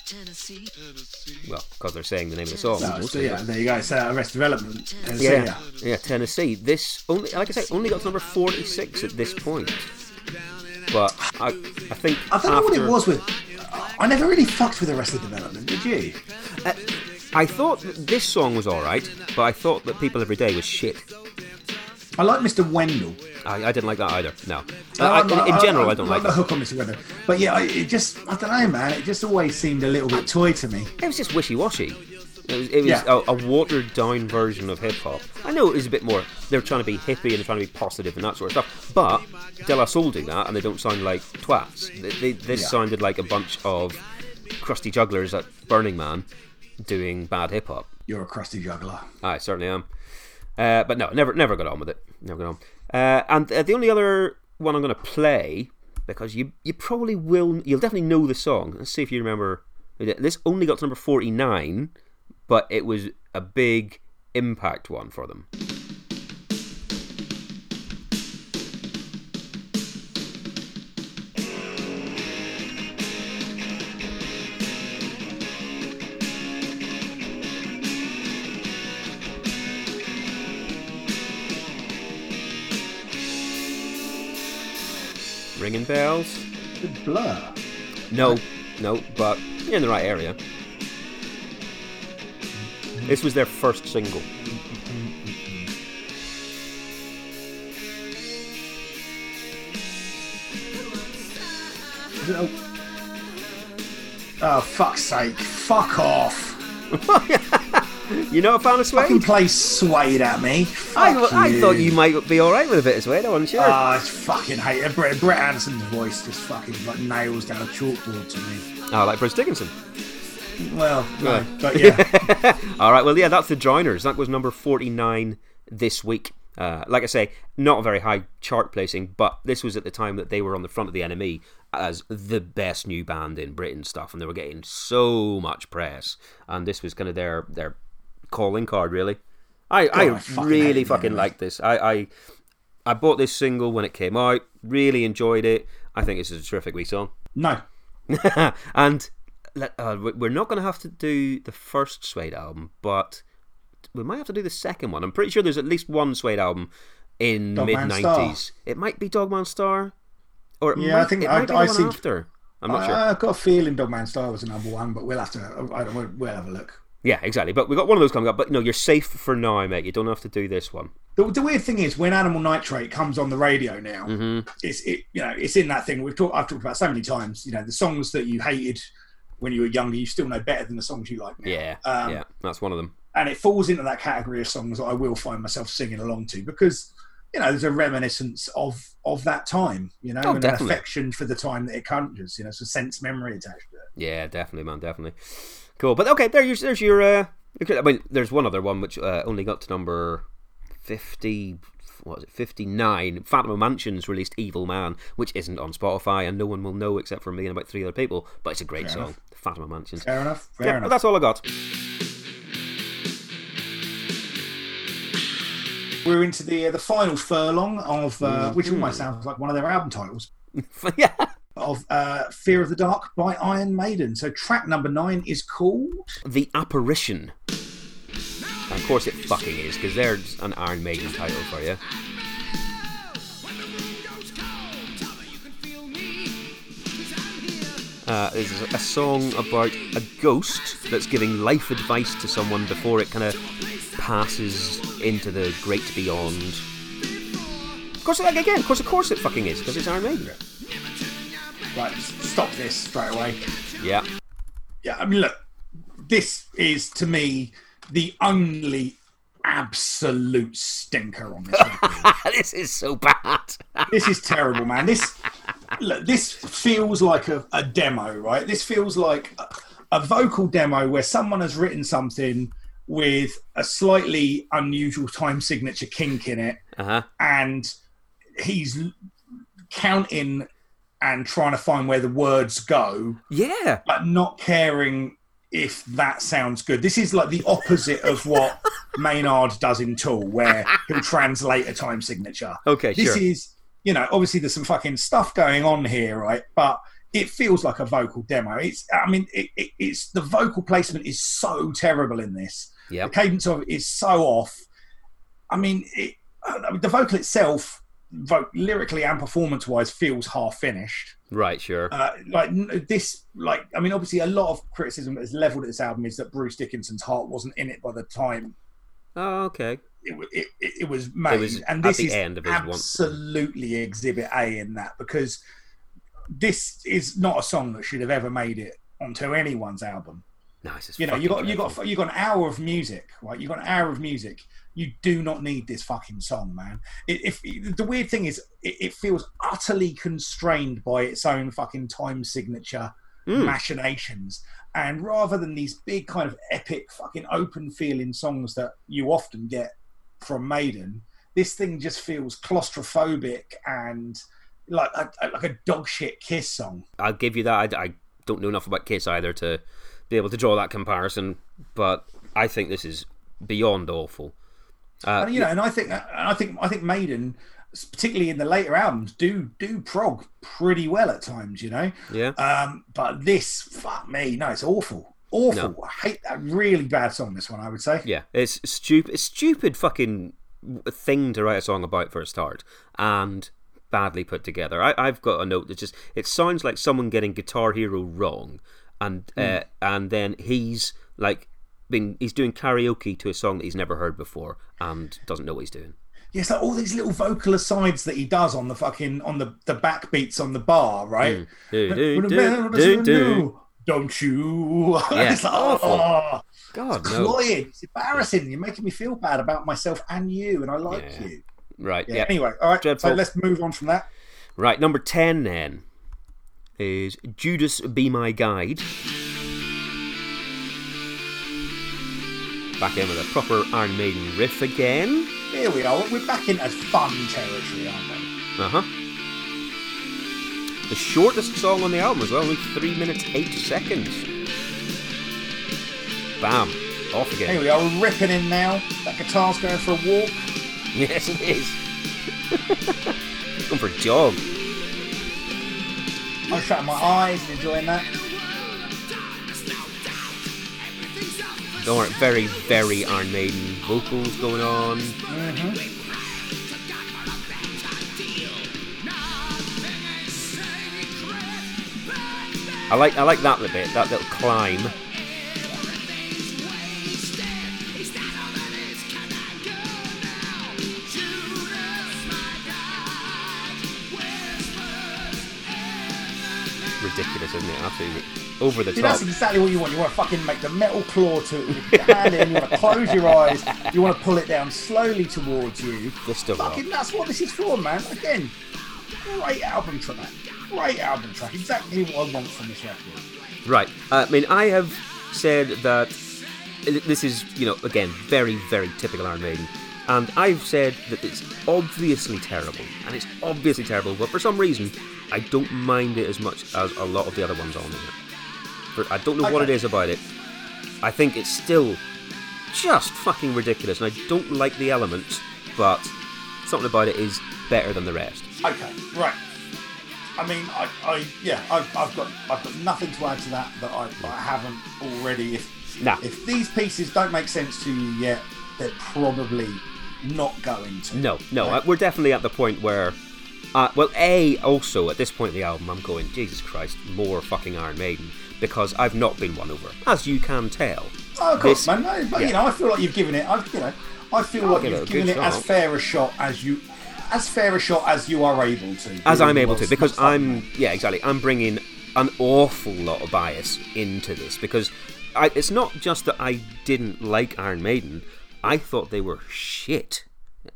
Tennessee, Well, because they're saying the name of the song. So, so yeah, there you go. So Arrested Development. And so, Yeah, yeah. yeah, Tennessee. This only, like I say, only got to number forty-six at this point. But I, I think I don't know what it was with. I never really fucked with Arrested Development, did you? I thought that this song was all right, but I thought that People Every Day was shit. I like Mr. Wendell. I, I didn't like that either. No, Uh, I, in, in general, I, I'm don't not like the hook on Mr. Wendell, but yeah, I, it just I don't know, man. It just always seemed a little bit toy to me. It was just wishy-washy. It was, it was Yeah. a, a watered-down version of hip hop. I know it was a bit more. They're trying to be hippie and they're trying to be positive and that sort of stuff. But De La Soul do that, and they don't sound like twats. They, they, this Yeah. sounded like a bunch of crusty jugglers at Burning Man doing bad hip hop. You're a crusty juggler. I certainly am. Uh, but no, never, never got on with it. Never got on. Uh, and uh, the only other one I'm going to play because you, you probably will, you'll definitely know the song. Let's see if you remember. This only got to number 49, but it was a big impact one for them. Ringing bells? Good blur. No, no, but you're in the right area. This was their first single. Is it a- Oh fuck's sake! Fuck off! You know I found a fan of Fucking Suede? play Suede at me. I, I thought you might be alright with a bit of Suede, I wasn't sure. Ah, I just fucking hate it. Brett, Brett Anderson's voice just fucking like nails down a chalkboard to me. oh, like Bruce Dickinson. Well, no, Right. but yeah, Alright, well, yeah, that's the Drowners. That was number 49 this week. Uh, like I say, not a very high chart placing, but this was at the time that they were on the front of the NME as the best new band in Britain stuff, and they were getting so much press. And this was kind of their their calling card, really. I, I I fucking really fucking like this. I, I I bought this single when it came out, really enjoyed it. I think this is a terrific wee song. no. and uh, we- we're not going to have to do the first Suede album, but we might have to do the second one. I'm pretty sure there's at least one Suede album in mid '90s. It might be Dog Man Star, or it Yeah, might, I think I- I think- after. I'm not I, sure. I've got a feeling Dog Man Star was the number one, but we'll have to. I don't. We'll, we'll have a look. Yeah, exactly. But we've got one of those coming up. But no, you're safe for now, mate. You don't have to do this one. The, the weird thing is when Animal Nitrate comes on the radio now, Mm-hmm. it's it you know it's in that thing we've talked I've talked about so many times. You know the songs that you hated when you were younger, you still know better than the songs you like now. Yeah, Um, yeah, that's one of them. and it falls into that category of songs that I will find myself singing along to because you know there's a reminiscence of of that time, you know, Oh, and definitely. an affection for the time that it conjures. You know, it's a sense memory attached to it. Yeah, definitely, man, definitely. Cool. But okay, there, there's your. Uh, I mean, there's one other one which uh, only got to number fifty. What was it? Fifty nine. Fatima Mansions released "Evil Man," which isn't on Spotify, and no one will know except for me and about three other people. But it's a great Fair song, enough. Fatima Mansions. Fair enough. Fair yeah, enough. but that's all I got. We're into the uh, the final furlong of uh, which Mm-hmm. almost sounds like one of their album titles yeah. of uh, "Fear of the Dark" by Iron Maiden. So track number nine is called The Apparition. And of course it fucking is, because there's an Iron Maiden title for you. Uh, this is a song about a ghost that's giving life advice to someone before it kind of passes into the great beyond. Of course, like, again, of course, of course it fucking is, because it's Iron Maiden. right. Stop this straight away. Yeah. Yeah, I mean, look, this is to me the only absolute stinker on this record. this is so bad. this is terrible, man. This look, this feels like a, a demo, right? This feels like a, a vocal demo where someone has written something with a slightly unusual time signature kink in it, Uh huh. and he's counting and trying to find where the words go, Yeah. but not caring if that sounds good. This is like the opposite of what Maynard does in Tool, where he'll translate a time signature. Okay, This sure. is, you know, obviously there's some fucking stuff going on here, right? But it feels like a vocal demo. It's, I mean, it, it, it's the vocal placement is so terrible in this. Yeah. The cadence of it is so off. I mean, it, I mean, the vocal itself, vo- lyrically and performance-wise, feels half finished. Right. Sure. Uh, like this, like I mean, obviously, a lot of criticism that's leveled at this album is that Bruce Dickinson's heart wasn't in it by the time oh, okay. it, it, it, it was made, was and this is his one- absolutely Exhibit A in that because this is not a song that should have ever made it onto anyone's album. Nice. It's You know, you got you got you got an hour of music, right? You got an hour of music. You do not need this fucking song, man. It, if the weird thing is, it, it feels utterly constrained by its own fucking time signature Mm. machinations. And rather than these big kind of epic fucking open feeling songs that you often get from Maiden, this thing just feels claustrophobic and like a, like a dog shit kiss song. I'll give you that. I, I don't know enough about Kiss either to be able to draw that comparison, but I think this is beyond awful. Uh, and you know, and I think, and I think, I think Maiden, particularly in the later albums, do do prog pretty well at times. You know, yeah. um, but this, fuck me, no, it's awful, awful. I hate that really bad song. This one, I would say. Yeah, it's stupid. It's stupid fucking thing to write a song about for a start, and badly put together. I, I've got a note that just it sounds like someone getting Guitar Hero wrong, and uh, and then he's like been he's doing karaoke to a song that he's never heard before and doesn't know what he's doing. Yeah, it's like all these little vocal asides that he does on the fucking on the the backbeats on the bar, right? Mm. Do, But- do, do, man, what does do, do. do? Don't you? Yeah, it's like, oh, God it's no. cloying. It's embarrassing. You're making me feel bad about myself and you, and I like Yeah. you. Right. Yeah. Yeah. Anyway, all right. Dreadful. So let's move on from that. Right. Number ten then is Judas Be My Guide. Back in with a proper Iron Maiden riff again. Here we are. We're back into fun territory, aren't we? Uh huh. The shortest song on the album as well, only three minutes eight seconds. Bam, off Here again. we are. We're ripping in now. That guitar's going for a walk. Yes, it is. Going for a jog. I'm shutting my eyes and enjoying that. Don't very, very Iron Maiden vocals going on. Mm-hmm. I like, I like that little bit, that little climb. Ridiculous, isn't it? Absolutely over the See, top. that's exactly what you want. You want to fucking make the metal claw to your hand in. You want to close your eyes. You want to pull it down slowly towards you. Fucking, that's what this is for, man. Again, great album track. Great album track. Exactly what I want from this record. Right. Uh, I mean, I have said that this is, you know, again, very, very typical Iron Maiden. And I've said that it's obviously terrible. And it's obviously terrible, but for some reason, I don't mind it as much as a lot of the other ones on here. But I don't know what it is about it. I think it's still just fucking ridiculous, and I don't like the elements, but something about it is better than the rest. Okay, right. I mean, I, I yeah, I've, I've got, I've got nothing to add to that that I, I haven't already. If Nah. if these pieces don't make sense to you yet, they're probably not going to. No, no, Right. uh, we're definitely at the point where, uh, well, a also at this point in the album, I'm going, Jesus Christ, more fucking Iron Maiden because I've not been won over, as you can tell. Oh, of course, This- man. No, but yeah. you know, I feel like you've given it. I, you know, I feel I'll like you've given it as fair a shot as you, as fair a shot as you are able to. As I'm able to, because I'm, yeah, exactly, I'm bringing an awful lot of bias into this because I, it's not just that I didn't like Iron Maiden, I thought they were shit.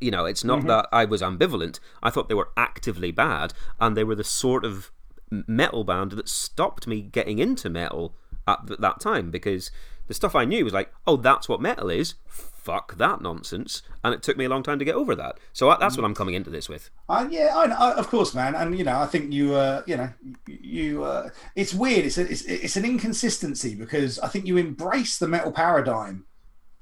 You know, it's not that I was ambivalent. I thought they were actively bad, and they were the sort of metal band that stopped me getting into metal at th- that time because the stuff I knew was like, oh, that's what metal is. Fuck that nonsense. And it took me a long time to get over that. So I- that's what I'm coming into this with. Uh, yeah, I, know, of course, man, and you know, I think you, uh, you know, you. Uh, it's weird. It's, a, it's it's an inconsistency because I think you embrace the metal paradigm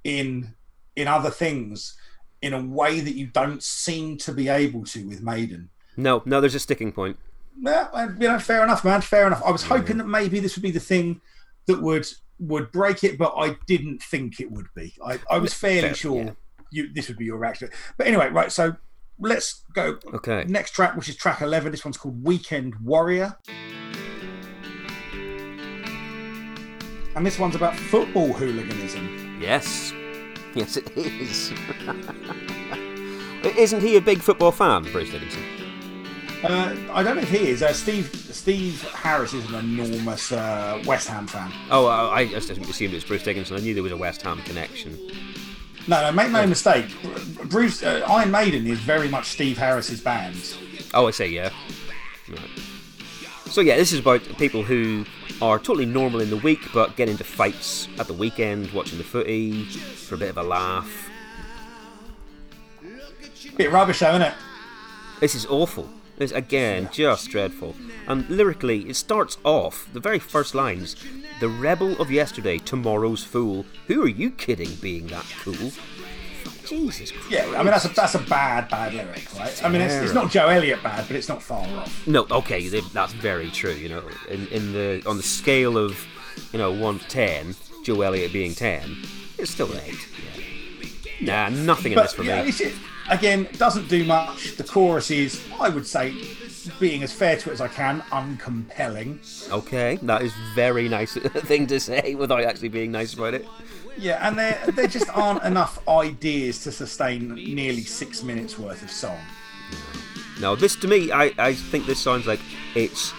in in other things in a way that you don't seem to be able to with Maiden. No, no, there's a sticking point. Yeah, uh, and, you know, fair enough, man. Fair enough. I was hoping that maybe this would be the thing that would would break it, but I didn't think it would be. I, I was fairly Fair, sure yeah. you this would be your reaction. But anyway, right. So let's go. Okay. Next track, which is track eleven. This one's called Weekend Warrior. And this one's about football hooliganism. Yes. Yes, it is. Isn't he a big football fan, Bruce Dickinson? Uh, I don't know if he is. Uh, Steve Steve Harris is an enormous uh, West Ham fan. Oh, I, I just assumed it was Bruce Dickinson. I knew there was a West Ham connection. No, no, make no mistake. Bruce uh, Iron Maiden is very much Steve Harris's band. Oh, I say yeah. Right. So yeah, this is about people who are totally normal in the week, but get into fights at the weekend, watching the footy for a bit of a laugh. Bit rubbish, though, isn't it? This is awful. It's again just dreadful. And lyrically, it starts off the very first lines: "The rebel of yesterday, tomorrow's fool. Who are you kidding? Being that cool." Jesus Christ. Yeah, I mean that's a that's a bad bad lyric, right? I mean it's, it's not Joe Elliott bad, but it's not far off. No, okay, th- that's very true. You know, in, in the on the scale of you know one to ten, Joe Elliott being ten, it's still an eight. Yeah. Nah, nothing in this for yeah, me. it, again, doesn't do much. The chorus is, I would say, being as fair to it as I can, uncompelling. Okay, that is very nice thing to say without actually being nice about it. Yeah, and there there just aren't enough ideas to sustain nearly six minutes worth of song. Now, this to me, I, I think this sounds like it's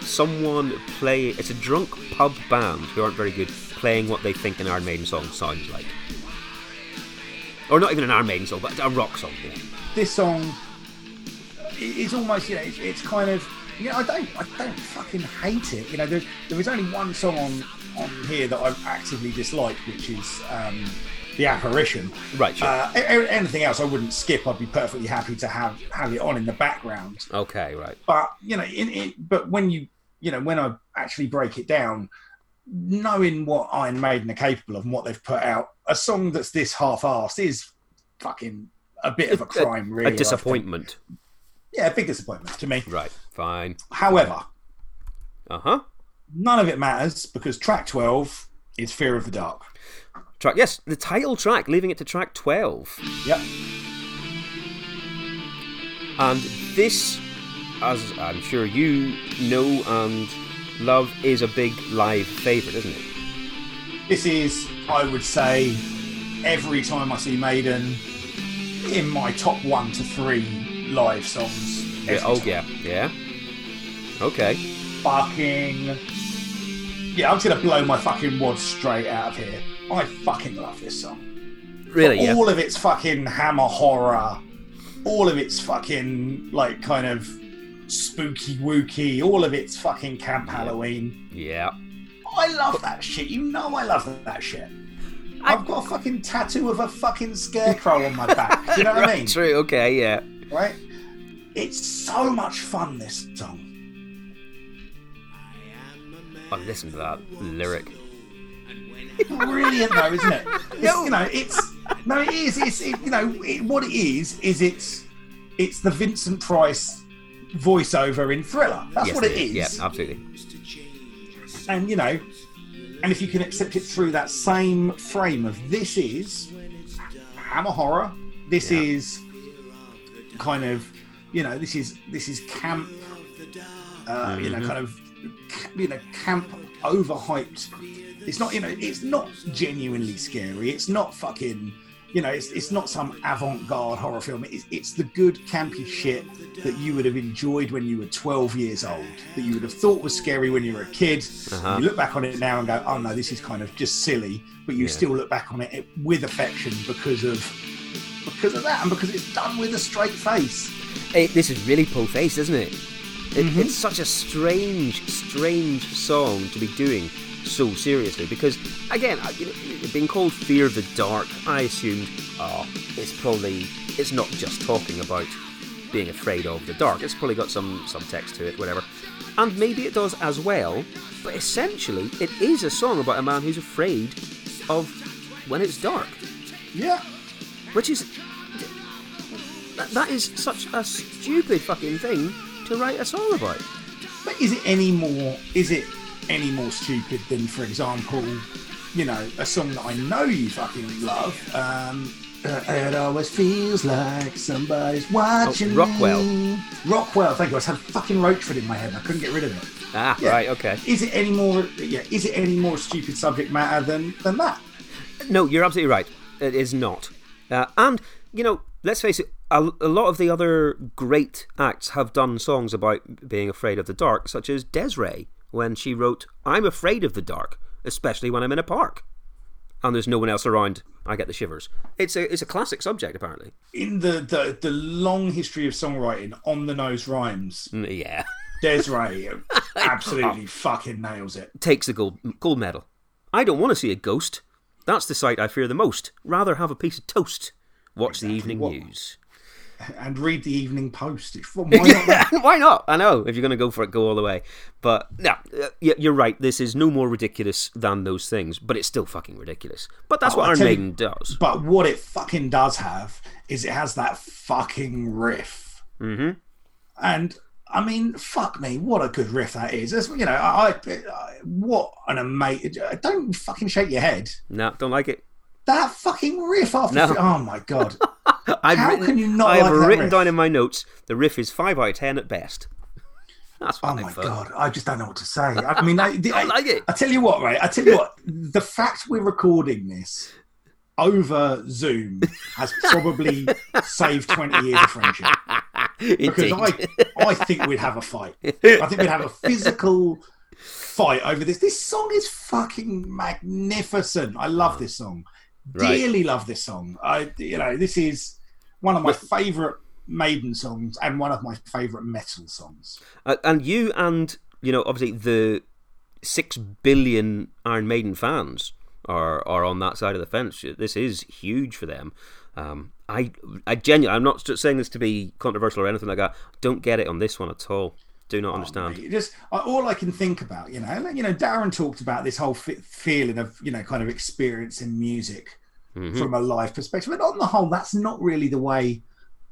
someone play. It's a drunk pub band who aren't very good playing what they think an Iron Maiden song sounds like, or not even an Iron Maiden song, but a rock song. Yeah. This song is almost, you know, it's, it's kind of, you know, I don't, I don't fucking hate it. You know, there, there is only one song on on here that I actively dislike, which is um, the apparition. Right, sure. Uh, anything else I wouldn't skip. I'd be perfectly happy to have have it on in the background. Okay, right. But you know, in it, but when you you know when I actually break it down, knowing what Iron Maiden are capable of and what they've put out, a song that's this half-assed is fucking a bit of a crime, really. A disappointment. Yeah, a big disappointment to me. Right, fine. However, Uh huh. None of it matters because track twelve is Fear of the Dark. Track, yes, the title track, leaving it to track 12. Yep. And this, as I'm sure you know and love, is a big live favourite, isn't it? This is, I would say, every time I see Maiden, in my top one to three live songs. Yeah, oh, time. yeah, yeah. Okay. fucking. Yeah, I'm just gonna blow my fucking wad straight out of here. I fucking love this song. Really, yeah. All of its fucking hammer horror, all of its fucking like kind of spooky wooky, all of its fucking camp Halloween. Yeah. I love that shit. You know I love that shit. I've got a fucking tattoo of a fucking scarecrow on my back. Do you know what I Right, mean? true, okay, yeah. Right? It's so much fun. This song. Oh, listen to that lyric. brilliant though, isn't it? It's, You know, it's no, it is. It's it, you know it, what it is is it's it's the Vincent Price voiceover in Thriller. That's yes, what it is. Yeah, absolutely. And you know, and if you can accept it through that same frame of this is Hammer horror. This Yeah. is kind of you know this is this is camp. Uh, You know, kind of ca- you know camp overhyped. It's not you know it's not genuinely scary. It's not fucking you know it's it's not some avant-garde horror film. It's it's the good campy shit that you would have enjoyed when you were 12 years old. That you would have thought was scary when you were a kid. Uh-huh. You look back on it now and go, oh no, this is kind of just silly. But you Yeah. still look back on it with affection because of because of that and because it's done with a straight face. It, this is really po face, isn't it? It Mm-hmm. It's such a strange, strange song to be doing so seriously because again, you know, being called Fear of the Dark, I assumed, oh, it's probably it's not just talking about being afraid of the dark. It's probably got some some text to it, whatever. And maybe it does as well, but essentially, it is a song about a man who's afraid of when it's dark, Yeah. which is that, that is such a stupid fucking thing to write a song about. But is it any more? Is it any more stupid than, for example, you know, a song that I know you fucking love? Um, uh, it always feels like somebody's watching Rockwell. me. Rockwell, thank you. I had fucking Roachford in my head. and I couldn't get rid of it. Ah, Yeah. right, okay. Is it any more? Yeah. Is it any more stupid subject matter than than that? No, you're absolutely right. It is not. Uh, and, you know, let's face it, a, a lot of the other great acts have done songs about being afraid of the dark, such as Des'ree, when she wrote, I'm afraid of the dark, especially when I'm in a park. And there's no one else around. I get the shivers. It's a it's a classic subject, apparently. In the the, the long history of songwriting, on the nose rhymes, Mm, Yeah, Des'ree absolutely fucking nails it. takes the gold gold medal. I don't want to see a ghost. That's the sight I fear the most. Rather have a piece of toast. Watch the evening what- news. And read the Evening Post. It's- Why not? Why not? I know if you're going to go for it, go all the way. But no, uh, yeah, you're right. This is no more ridiculous than those things, but it's still fucking ridiculous. But that's Oh, what Iron tell you- Maiden does. But what it fucking does have is it has that fucking riff. Mm-hmm. And I mean, fuck me, what a good riff that is. That's, you know, I, I what an amazing. Don't fucking shake your head. No, don't like it. That fucking riff after. No. Oh my god. I've How written, can you not I have like written riff? down in my notes the riff is five out of ten at best. That's Oh my god, I just don't know what to say. I mean, I, the, I like it. I tell you what, right? I tell you what. The fact we're recording this over Zoom has probably saved twenty years of friendship. because Indeed. I, I think we'd have a fight. I think we'd have a physical fight over this. This song is fucking magnificent. I love this song. Right. Dearly love this song. I, you know, this is one of my favourite Maiden songs and one of my favourite metal songs. Uh, and you and you know obviously the six billion Iron Maiden fans are are on that side of the fence. This is huge for them. Um, I I genuinely I'm not saying this to be controversial or anything like that. Don't get it on this one at all. Do not understand. Mate, Just all I can think about, you know, you know, Darren talked about this whole fe feeling of, you know, kind of experiencing music from a live perspective. And on the whole, that's not really the way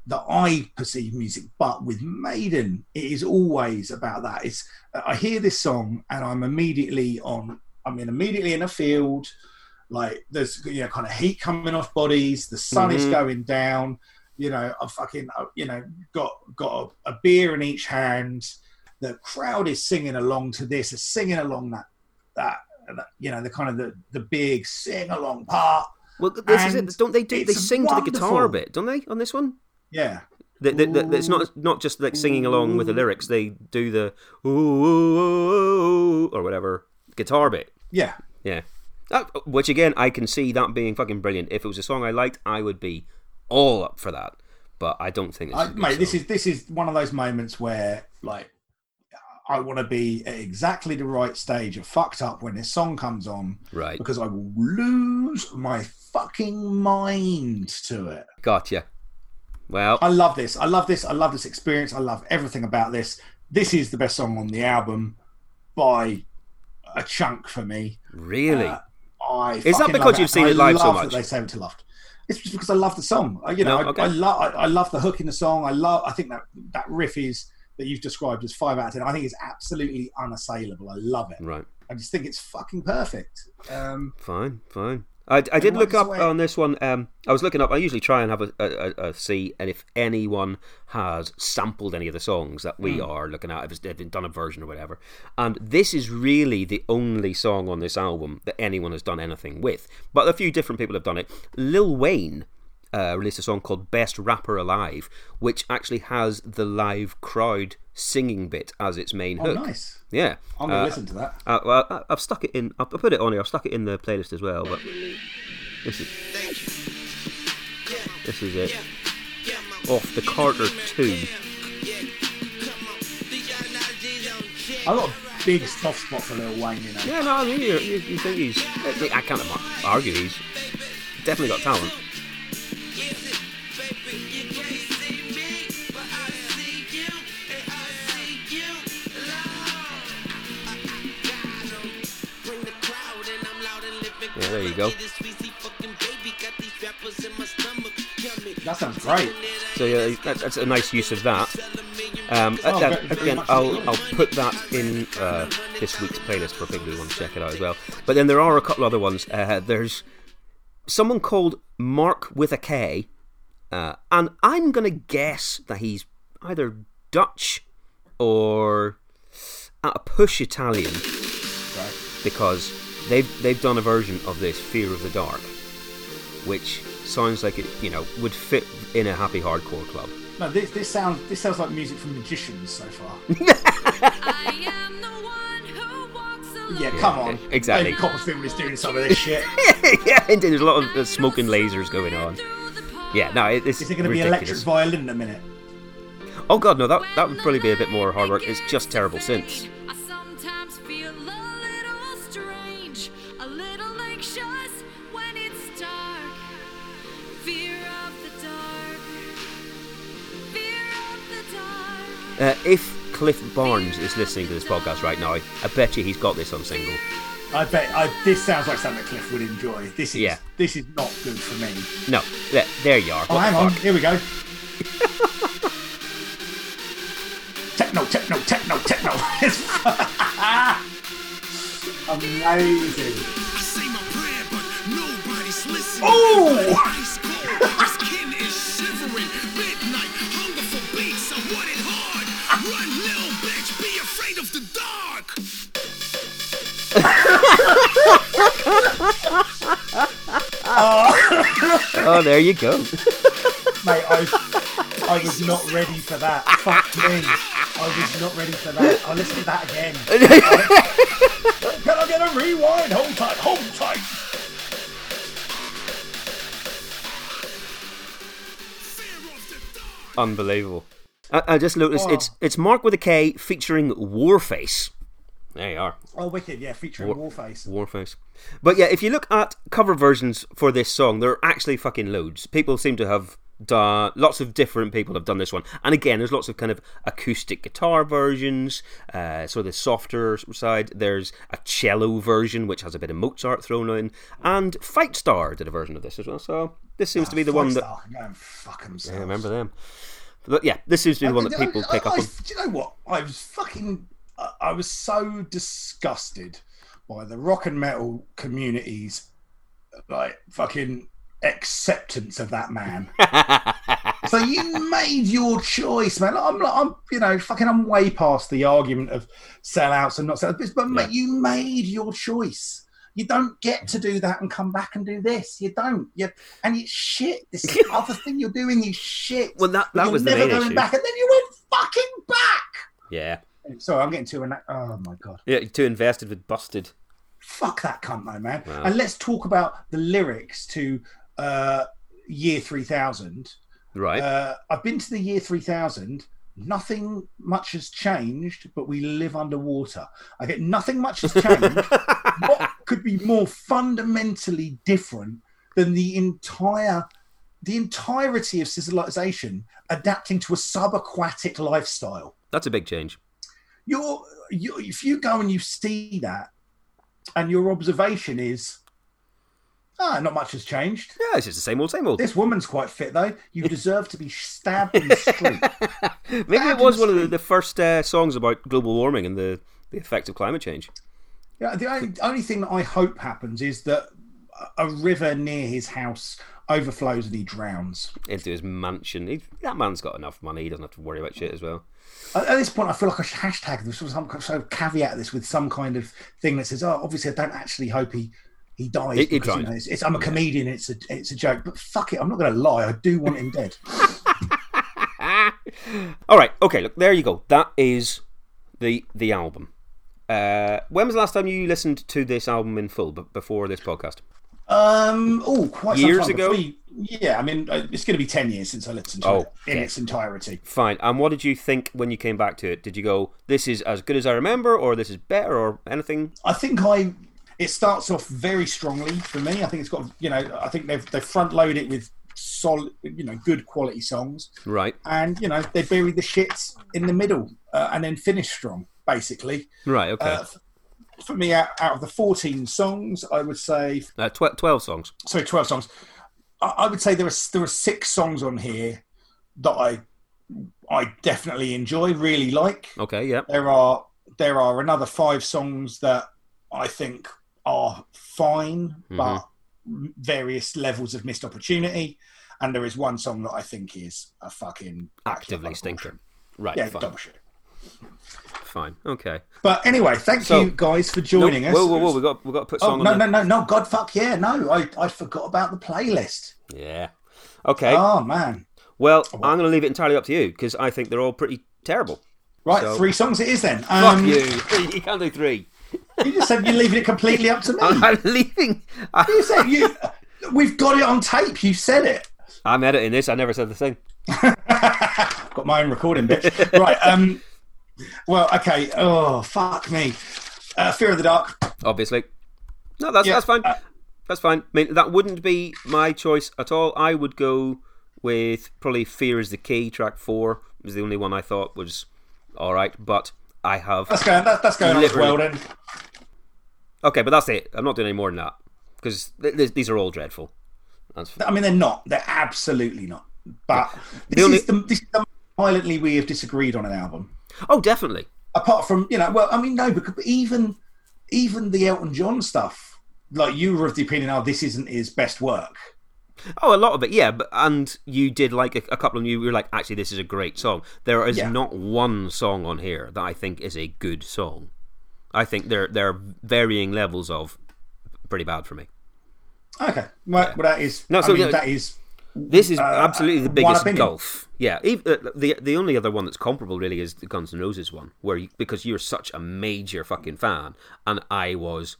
that I perceive music. But with Maiden, it is always about that. It's I hear this song and I'm immediately on. I'm in immediately in a field. Like there's you know kind of heat coming off bodies. The sun is Mhm. going down. You know, I've fucking you know got got a, a beer in each hand. The crowd is singing along to this. Is singing along that that. that, You know the kind of the the big sing along part. Well, this is And it. Don't they do? They sing to the guitar wonderful. bit, don't they? On this one, Yeah, the, the, the, it's not not just like singing along with the lyrics. They do the ooh, ooh, or whatever guitar bit. yeah. Yeah. That, which again, I can see that being fucking brilliant. If it was a song I liked, I would be all up for that. But I don't think it's. I, a mate, this is this is one of those moments where like I want to be at exactly the right stage of fucked up when this song comes on right. because I will lose my fucking mind to it. Gotcha. Well, I love this. I love this. I love this experience. I love everything about this. This is the best song on the album by a chunk for me. really, Uh, I Is that because you've seen I it live so much? They say it to loved. It's just because I love the song. I- You know, No, okay. I, I love. I, I love the hook in the song. I love. I think that that riff is that you've described as five out of ten. I think it's absolutely unassailable. I love it. right. I just think it's fucking perfect. Um, Fine, fine. I, I did look up on this one. Um, I was looking up. I usually try and have a, a, a, a see, and if anyone has sampled any of the songs that we are looking at, if it's- they've done a version or whatever. And this is really the only song on this album that anyone has done anything with. But a few different people have done it. Lil Wayne uh, released a song called "Best Rapper Alive," which actually has the live crowd singing bit as its main hook. oh, hook. nice. Yeah, I'm gonna Uh, listen to that. uh, well, I- I've stuck it in. I've put it on here. I've stuck it in the playlist as well. But this is this is it. Off the Carter Two. I got a big soft spot for Lil Wayne, you know. Yeah, no, I mean, you, you, you think he's. I can't argue he's definitely got talent. Yeah, there you go. That sounds great. So yeah, that, that's a nice use of that. Um, Oh, very- very again, I'll. I'll put that in uh, this week's playlist for people who want to check it out as well. But then there are a couple other ones. Uh, there's someone called Mark with a K, uh, and I'm gonna guess that he's either Dutch or at a push Italian Right. because they've they've done a version of this Fear of the Dark, which sounds like it you know would fit in a happy hardcore club. No, this this sounds this sounds like music from Magicians so far. walks yeah, come on. exactly. David Copperfield is doing some of this shit. yeah, indeed, there's a lot of uh, smoke and lasers going on. Yeah, no, it, it's Is it going to be ridiculous. electric violin in a minute? Oh god, no, that that would probably be a bit more hard work. It's just terrible synths. I sometimes feel a little strange, a little anxious when it's dark. Fear of the dark. Fear of the dark. Uh, if Cliff Barnes is listening to this podcast right now, I bet you he's got this on single. I bet I, this sounds like something that Cliff would enjoy. This is Yeah. this is not good for me. No, there, there you are. Oh, What hang on. fuck? Here we go. techno, techno, techno, techno. It's amazing. I say my prayer, but nobody's listening. Oh! Oh, there you go. Mate, I, I was not ready for that. Fuck me. I was not ready for that. I'll listen to that again. Can I get a rewind? Hold tight, hold tight. Fear of the dark. Unbelievable. I, I just noticed Oh. it's it's Mark with a K featuring Warface. There you are. Oh, wicked, yeah, featuring Warface. Warface. But yeah, if you look at cover versions for this song, there are actually fucking loads. People seem to have done lots of different people have done this one, and again, there's lots of kind of acoustic guitar versions. Uh, so the softer side, there's a cello version which has a bit of Mozart thrown in, and Fightstar did a version of this as well. So this seems to be the one that Go fuck themselves. I remember them. But yeah, this seems to be the one that people I- pick up I- on. Do you know what? I was fucking. I- was so disgusted by the rock and metal community's like fucking acceptance of that man. so you made your choice, man. I'm, like, I'm, you know, fucking, I'm way past the argument of sellouts and not sellouts, but mate, you made your choice. You don't get to do that and come back and do this. You don't. You and it's shit. This other thing you're doing is shit. Well, that- that was never going issue. back, and then you went fucking back. Yeah, Sorry, I'm getting too. Oh my god. yeah, too invested with Busted. Fuck that cunt though, man. Wow. And let's talk about the lyrics to uh, Year 3000. Right. Uh, I've been to the Year 3000. Nothing much has changed, but we live underwater. I get nothing much has changed. what could be more fundamentally different than the entire the entirety of civilization adapting to a subaquatic lifestyle? That's a big change. You're you if you go and you see that and your observation is ah not much has changed. Yeah, it's just the same old, same old. this woman's quite fit though. You deserve to be stabbed in the street. Maybe it was one of the, the first uh, songs about global warming and the, the effect of climate change. yeah, the only, only thing that i hope happens is that a- river near his house overflows and he drowns Into his mansion. He, that man's got enough money. He doesn't have to worry about shit as well. at, this point i feel like i should hashtag this or some sort of caveat this with some kind of thing that says oh obviously i don't actually hope he he dies He- he because, you know, it's, it's, I'm a comedian. It's a it's a joke, but fuck it. I'm not going to lie. I do want him dead. All right. Okay. Look, there you go. That is the the album. Uh, when was the last time you listened to this album in full? But before this podcast, Um, oh, quite some Years time ago? Probably- yeah, I mean, uh, it's going to be ten years since I listened to Oh, it in okay. its entirety. Fine. And what did you think when you came back to it? Did you go, "This is as good as I remember," or "This is better," or anything? I think I. It starts off very strongly for me. I think it's got you know. I think they've they front load it with solid, you know, good quality songs, Right. and you know they bury the shits in the middle uh, and then finish strong. Basically, Right. Okay. uh, for me, out, out of the fourteen songs, I would say Uh, tw- Twelve songs. sorry, twelve songs. I, I would say there are there are six songs on here that I I definitely enjoy, really like. Okay. Yeah. There are there are another five songs that I think are fine, but various levels of missed opportunity. And there is one song that I think is a fucking Actively stinker. Right. Yeah, fine. double shit. Fine. Okay. But anyway, thank So- you guys for joining No, us. Whoa, whoa, whoa! We got we got to put Oh no on. no no no! God fuck yeah no! I I forgot about the playlist. Yeah. Okay. Oh man! well, I'm going to leave it entirely up to you because I think they're all pretty terrible. Right, So- three songs it is then. Fuck Um, you! You can't do three. You just said you're leaving it completely up to me. I'm leaving. You said you. We've got it on tape. You said it. I'm editing this. I never said the thing. Got my own recording, bitch. right. Um. Well, okay. Oh, fuck me. Uh, Fear of the Dark. Obviously. No, that's Yeah, that's fine. uh, that's fine. I mean, that wouldn't be my choice at all. I would go with probably "Fear Is the Key." Track four was the only one I thought was all right, but I have That's going. That, that's going on as well then. okay, but that's it. I'm not doing any more than that because th- th- these are all dreadful. I mean, they're not. They're absolutely not. But this, only- is the, this is the violently we have disagreed on an album. Oh, definitely. Apart from you know, well, I mean, no, because even even the Elton John stuff, like you were of the opinion, oh, this isn't his best work. Oh, a lot of it, yeah. But and you did like a, a couple of. You were like, actually, this is a great song. There is Yeah. not one song on here that I think is a good song. I think there there are varying levels of pretty bad for me. Okay, well, well that is. No, I so, mean, yeah, that is. This is absolutely the biggest gulf. Yeah, uh, the the only other one that's comparable really is the Guns N' Roses one, where you, because you're such a major fucking fan, and I was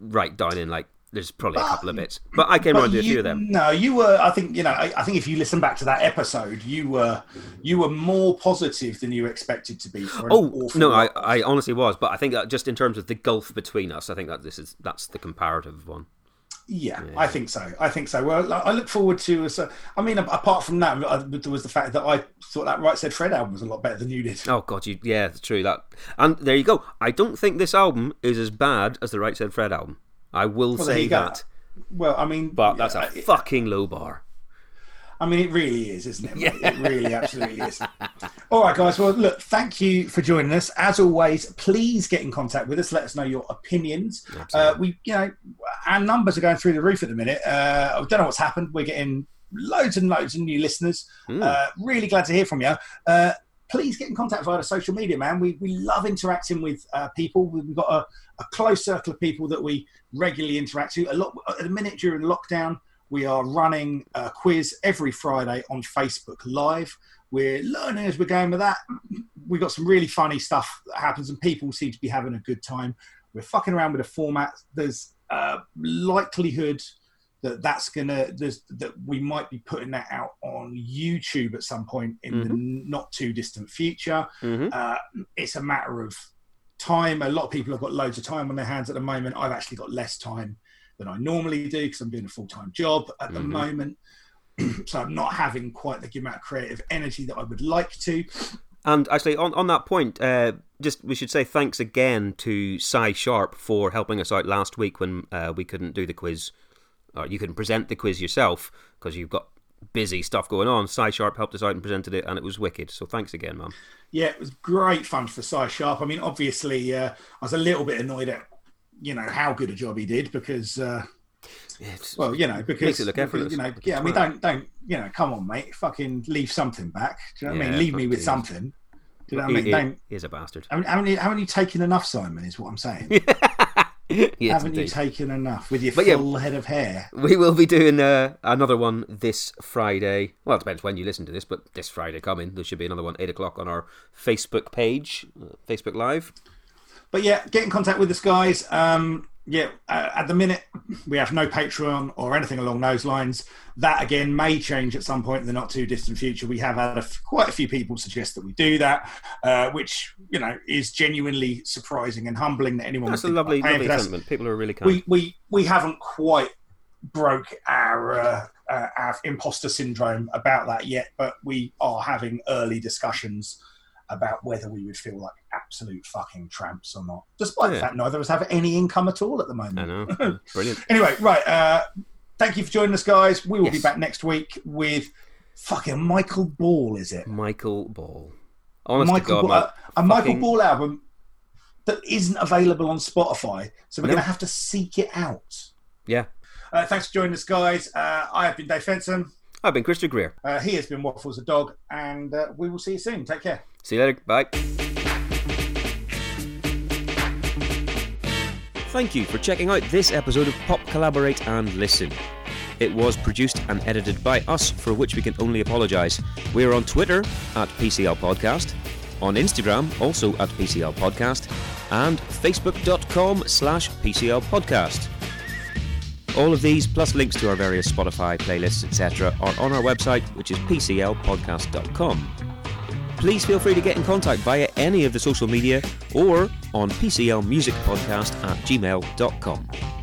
right down in like there's probably a couple of bits, but I came around to a few of them. No, you were. I think you know. I, I think if you listen back to that episode, you were you were more positive than you expected to be. For Oh no, I. I honestly was, but I think just in terms of the gulf between us, I think that this is that's the comparative one. Yeah, I think so. I think so. Well, I look forward to. uh, So, I mean, apart from that, uh, there was the fact that I thought that Right Said Fred album was a lot better than you did. Oh god, you yeah, true that, and there you go. I don't think this album is as bad as the Right Said Fred album. I will Well, say that, Well, I mean, but that's a uh, fucking low bar. I mean, it really is, isn't it? mate? It really, absolutely is. All right, guys. Well, look, thank you for joining us. As always, please get in contact with us. Let us know your opinions. Uh, we, you know, our numbers are going through the roof at the minute. Uh, I don't know what's happened. We're getting loads and loads of new listeners. Uh, really glad to hear from you. Uh, please get in contact via the social media, man. We, we love interacting with uh, people. We've got a, a close circle of people that we regularly interact with. A lot at the minute during lockdown, we are running a quiz every Friday on Facebook Live. We're learning as we're going with that. We've got some really funny stuff that happens, and people seem to be having a good time. We're fucking around with the format. There's a likelihood that that's gonna there's that we might be putting that out on YouTube at some point in the not too distant future. Mhm. Uh, it's a matter of time. A lot of people have got loads of time on their hands at the moment. I've actually got less time than I normally do because I'm doing a full time job at the moment. so I'm not having quite the amount of creative energy that I would like to. And actually, on, on that point, uh, just we should say thanks again to Cy Sharp for helping us out last week when uh, we couldn't do the quiz, or you couldn't present the quiz yourself because you've got busy stuff going on. Cy Sharp helped us out and presented it, and it was wicked. So thanks again, man. Yeah, it was great fun for Cy Sharp. I mean, obviously, uh, I was a little bit annoyed at you know how good a job he did because. Uh, It's, Well, you know, because Makes it look effortless. You know, Like yeah. I mean, don't don't you know? Come on, mate. Fucking leave something back. Do you know what I mean? Leave me with it. something. Do you know what I mean? he- Don't. he is a bastard. I mean, haven't you, haven't you taken enough, Simon? Is what I'm saying. yes, haven't you taken enough with your But yeah- full head of hair? We will be doing uh, another one this Friday. Well, it depends when you listen to this, but this Friday coming, there should be another one eight o'clock on our Facebook page, uh, Facebook Live. But yeah, get in contact with us, guys. Um, yeah, uh, at the minute we have no Patreon or anything along those lines. That again may change at some point in the not too distant future. We have had a f- quite a few people suggest that we do that, uh, which you know is genuinely surprising and humbling that anyone. That's a lovely, lovely sentiment. People are really kind. We we we haven't quite broke our uh, uh, our imposter syndrome about that yet, but we are having early discussions about whether we would feel like absolute fucking tramps or not, despite the fact neither of us have any income at all at the moment. I know. Brilliant. Anyway, right. Uh, thank you for joining us, guys. We will be back next week with fucking Michael Ball. Is it Michael Ball. Honest Michael God, Ball, a, a Michael Ball album that isn't available on Spotify, so we're No. going to have to seek it out. Yeah. Uh, thanks for joining us, guys. Uh, I have been Dave Fenton. I've been Christopher Greer. Uh, he has been Waffles the Dog, and uh, we will see you soon. Take care. See you later. Bye. Thank you for checking out this episode of Pop Collaborate and Listen. It was produced and edited by us, for which we can only apologise. We are on Twitter at PCL Podcast, on Instagram also at PCL Podcast, and Facebook.com slash PCL Podcast. All of these, plus links to our various Spotify playlists, etc., are on our website, which is PCLpodcast.com. Please feel free to get in contact via any of the social media or on PCLmusicpodcast at gmail.com.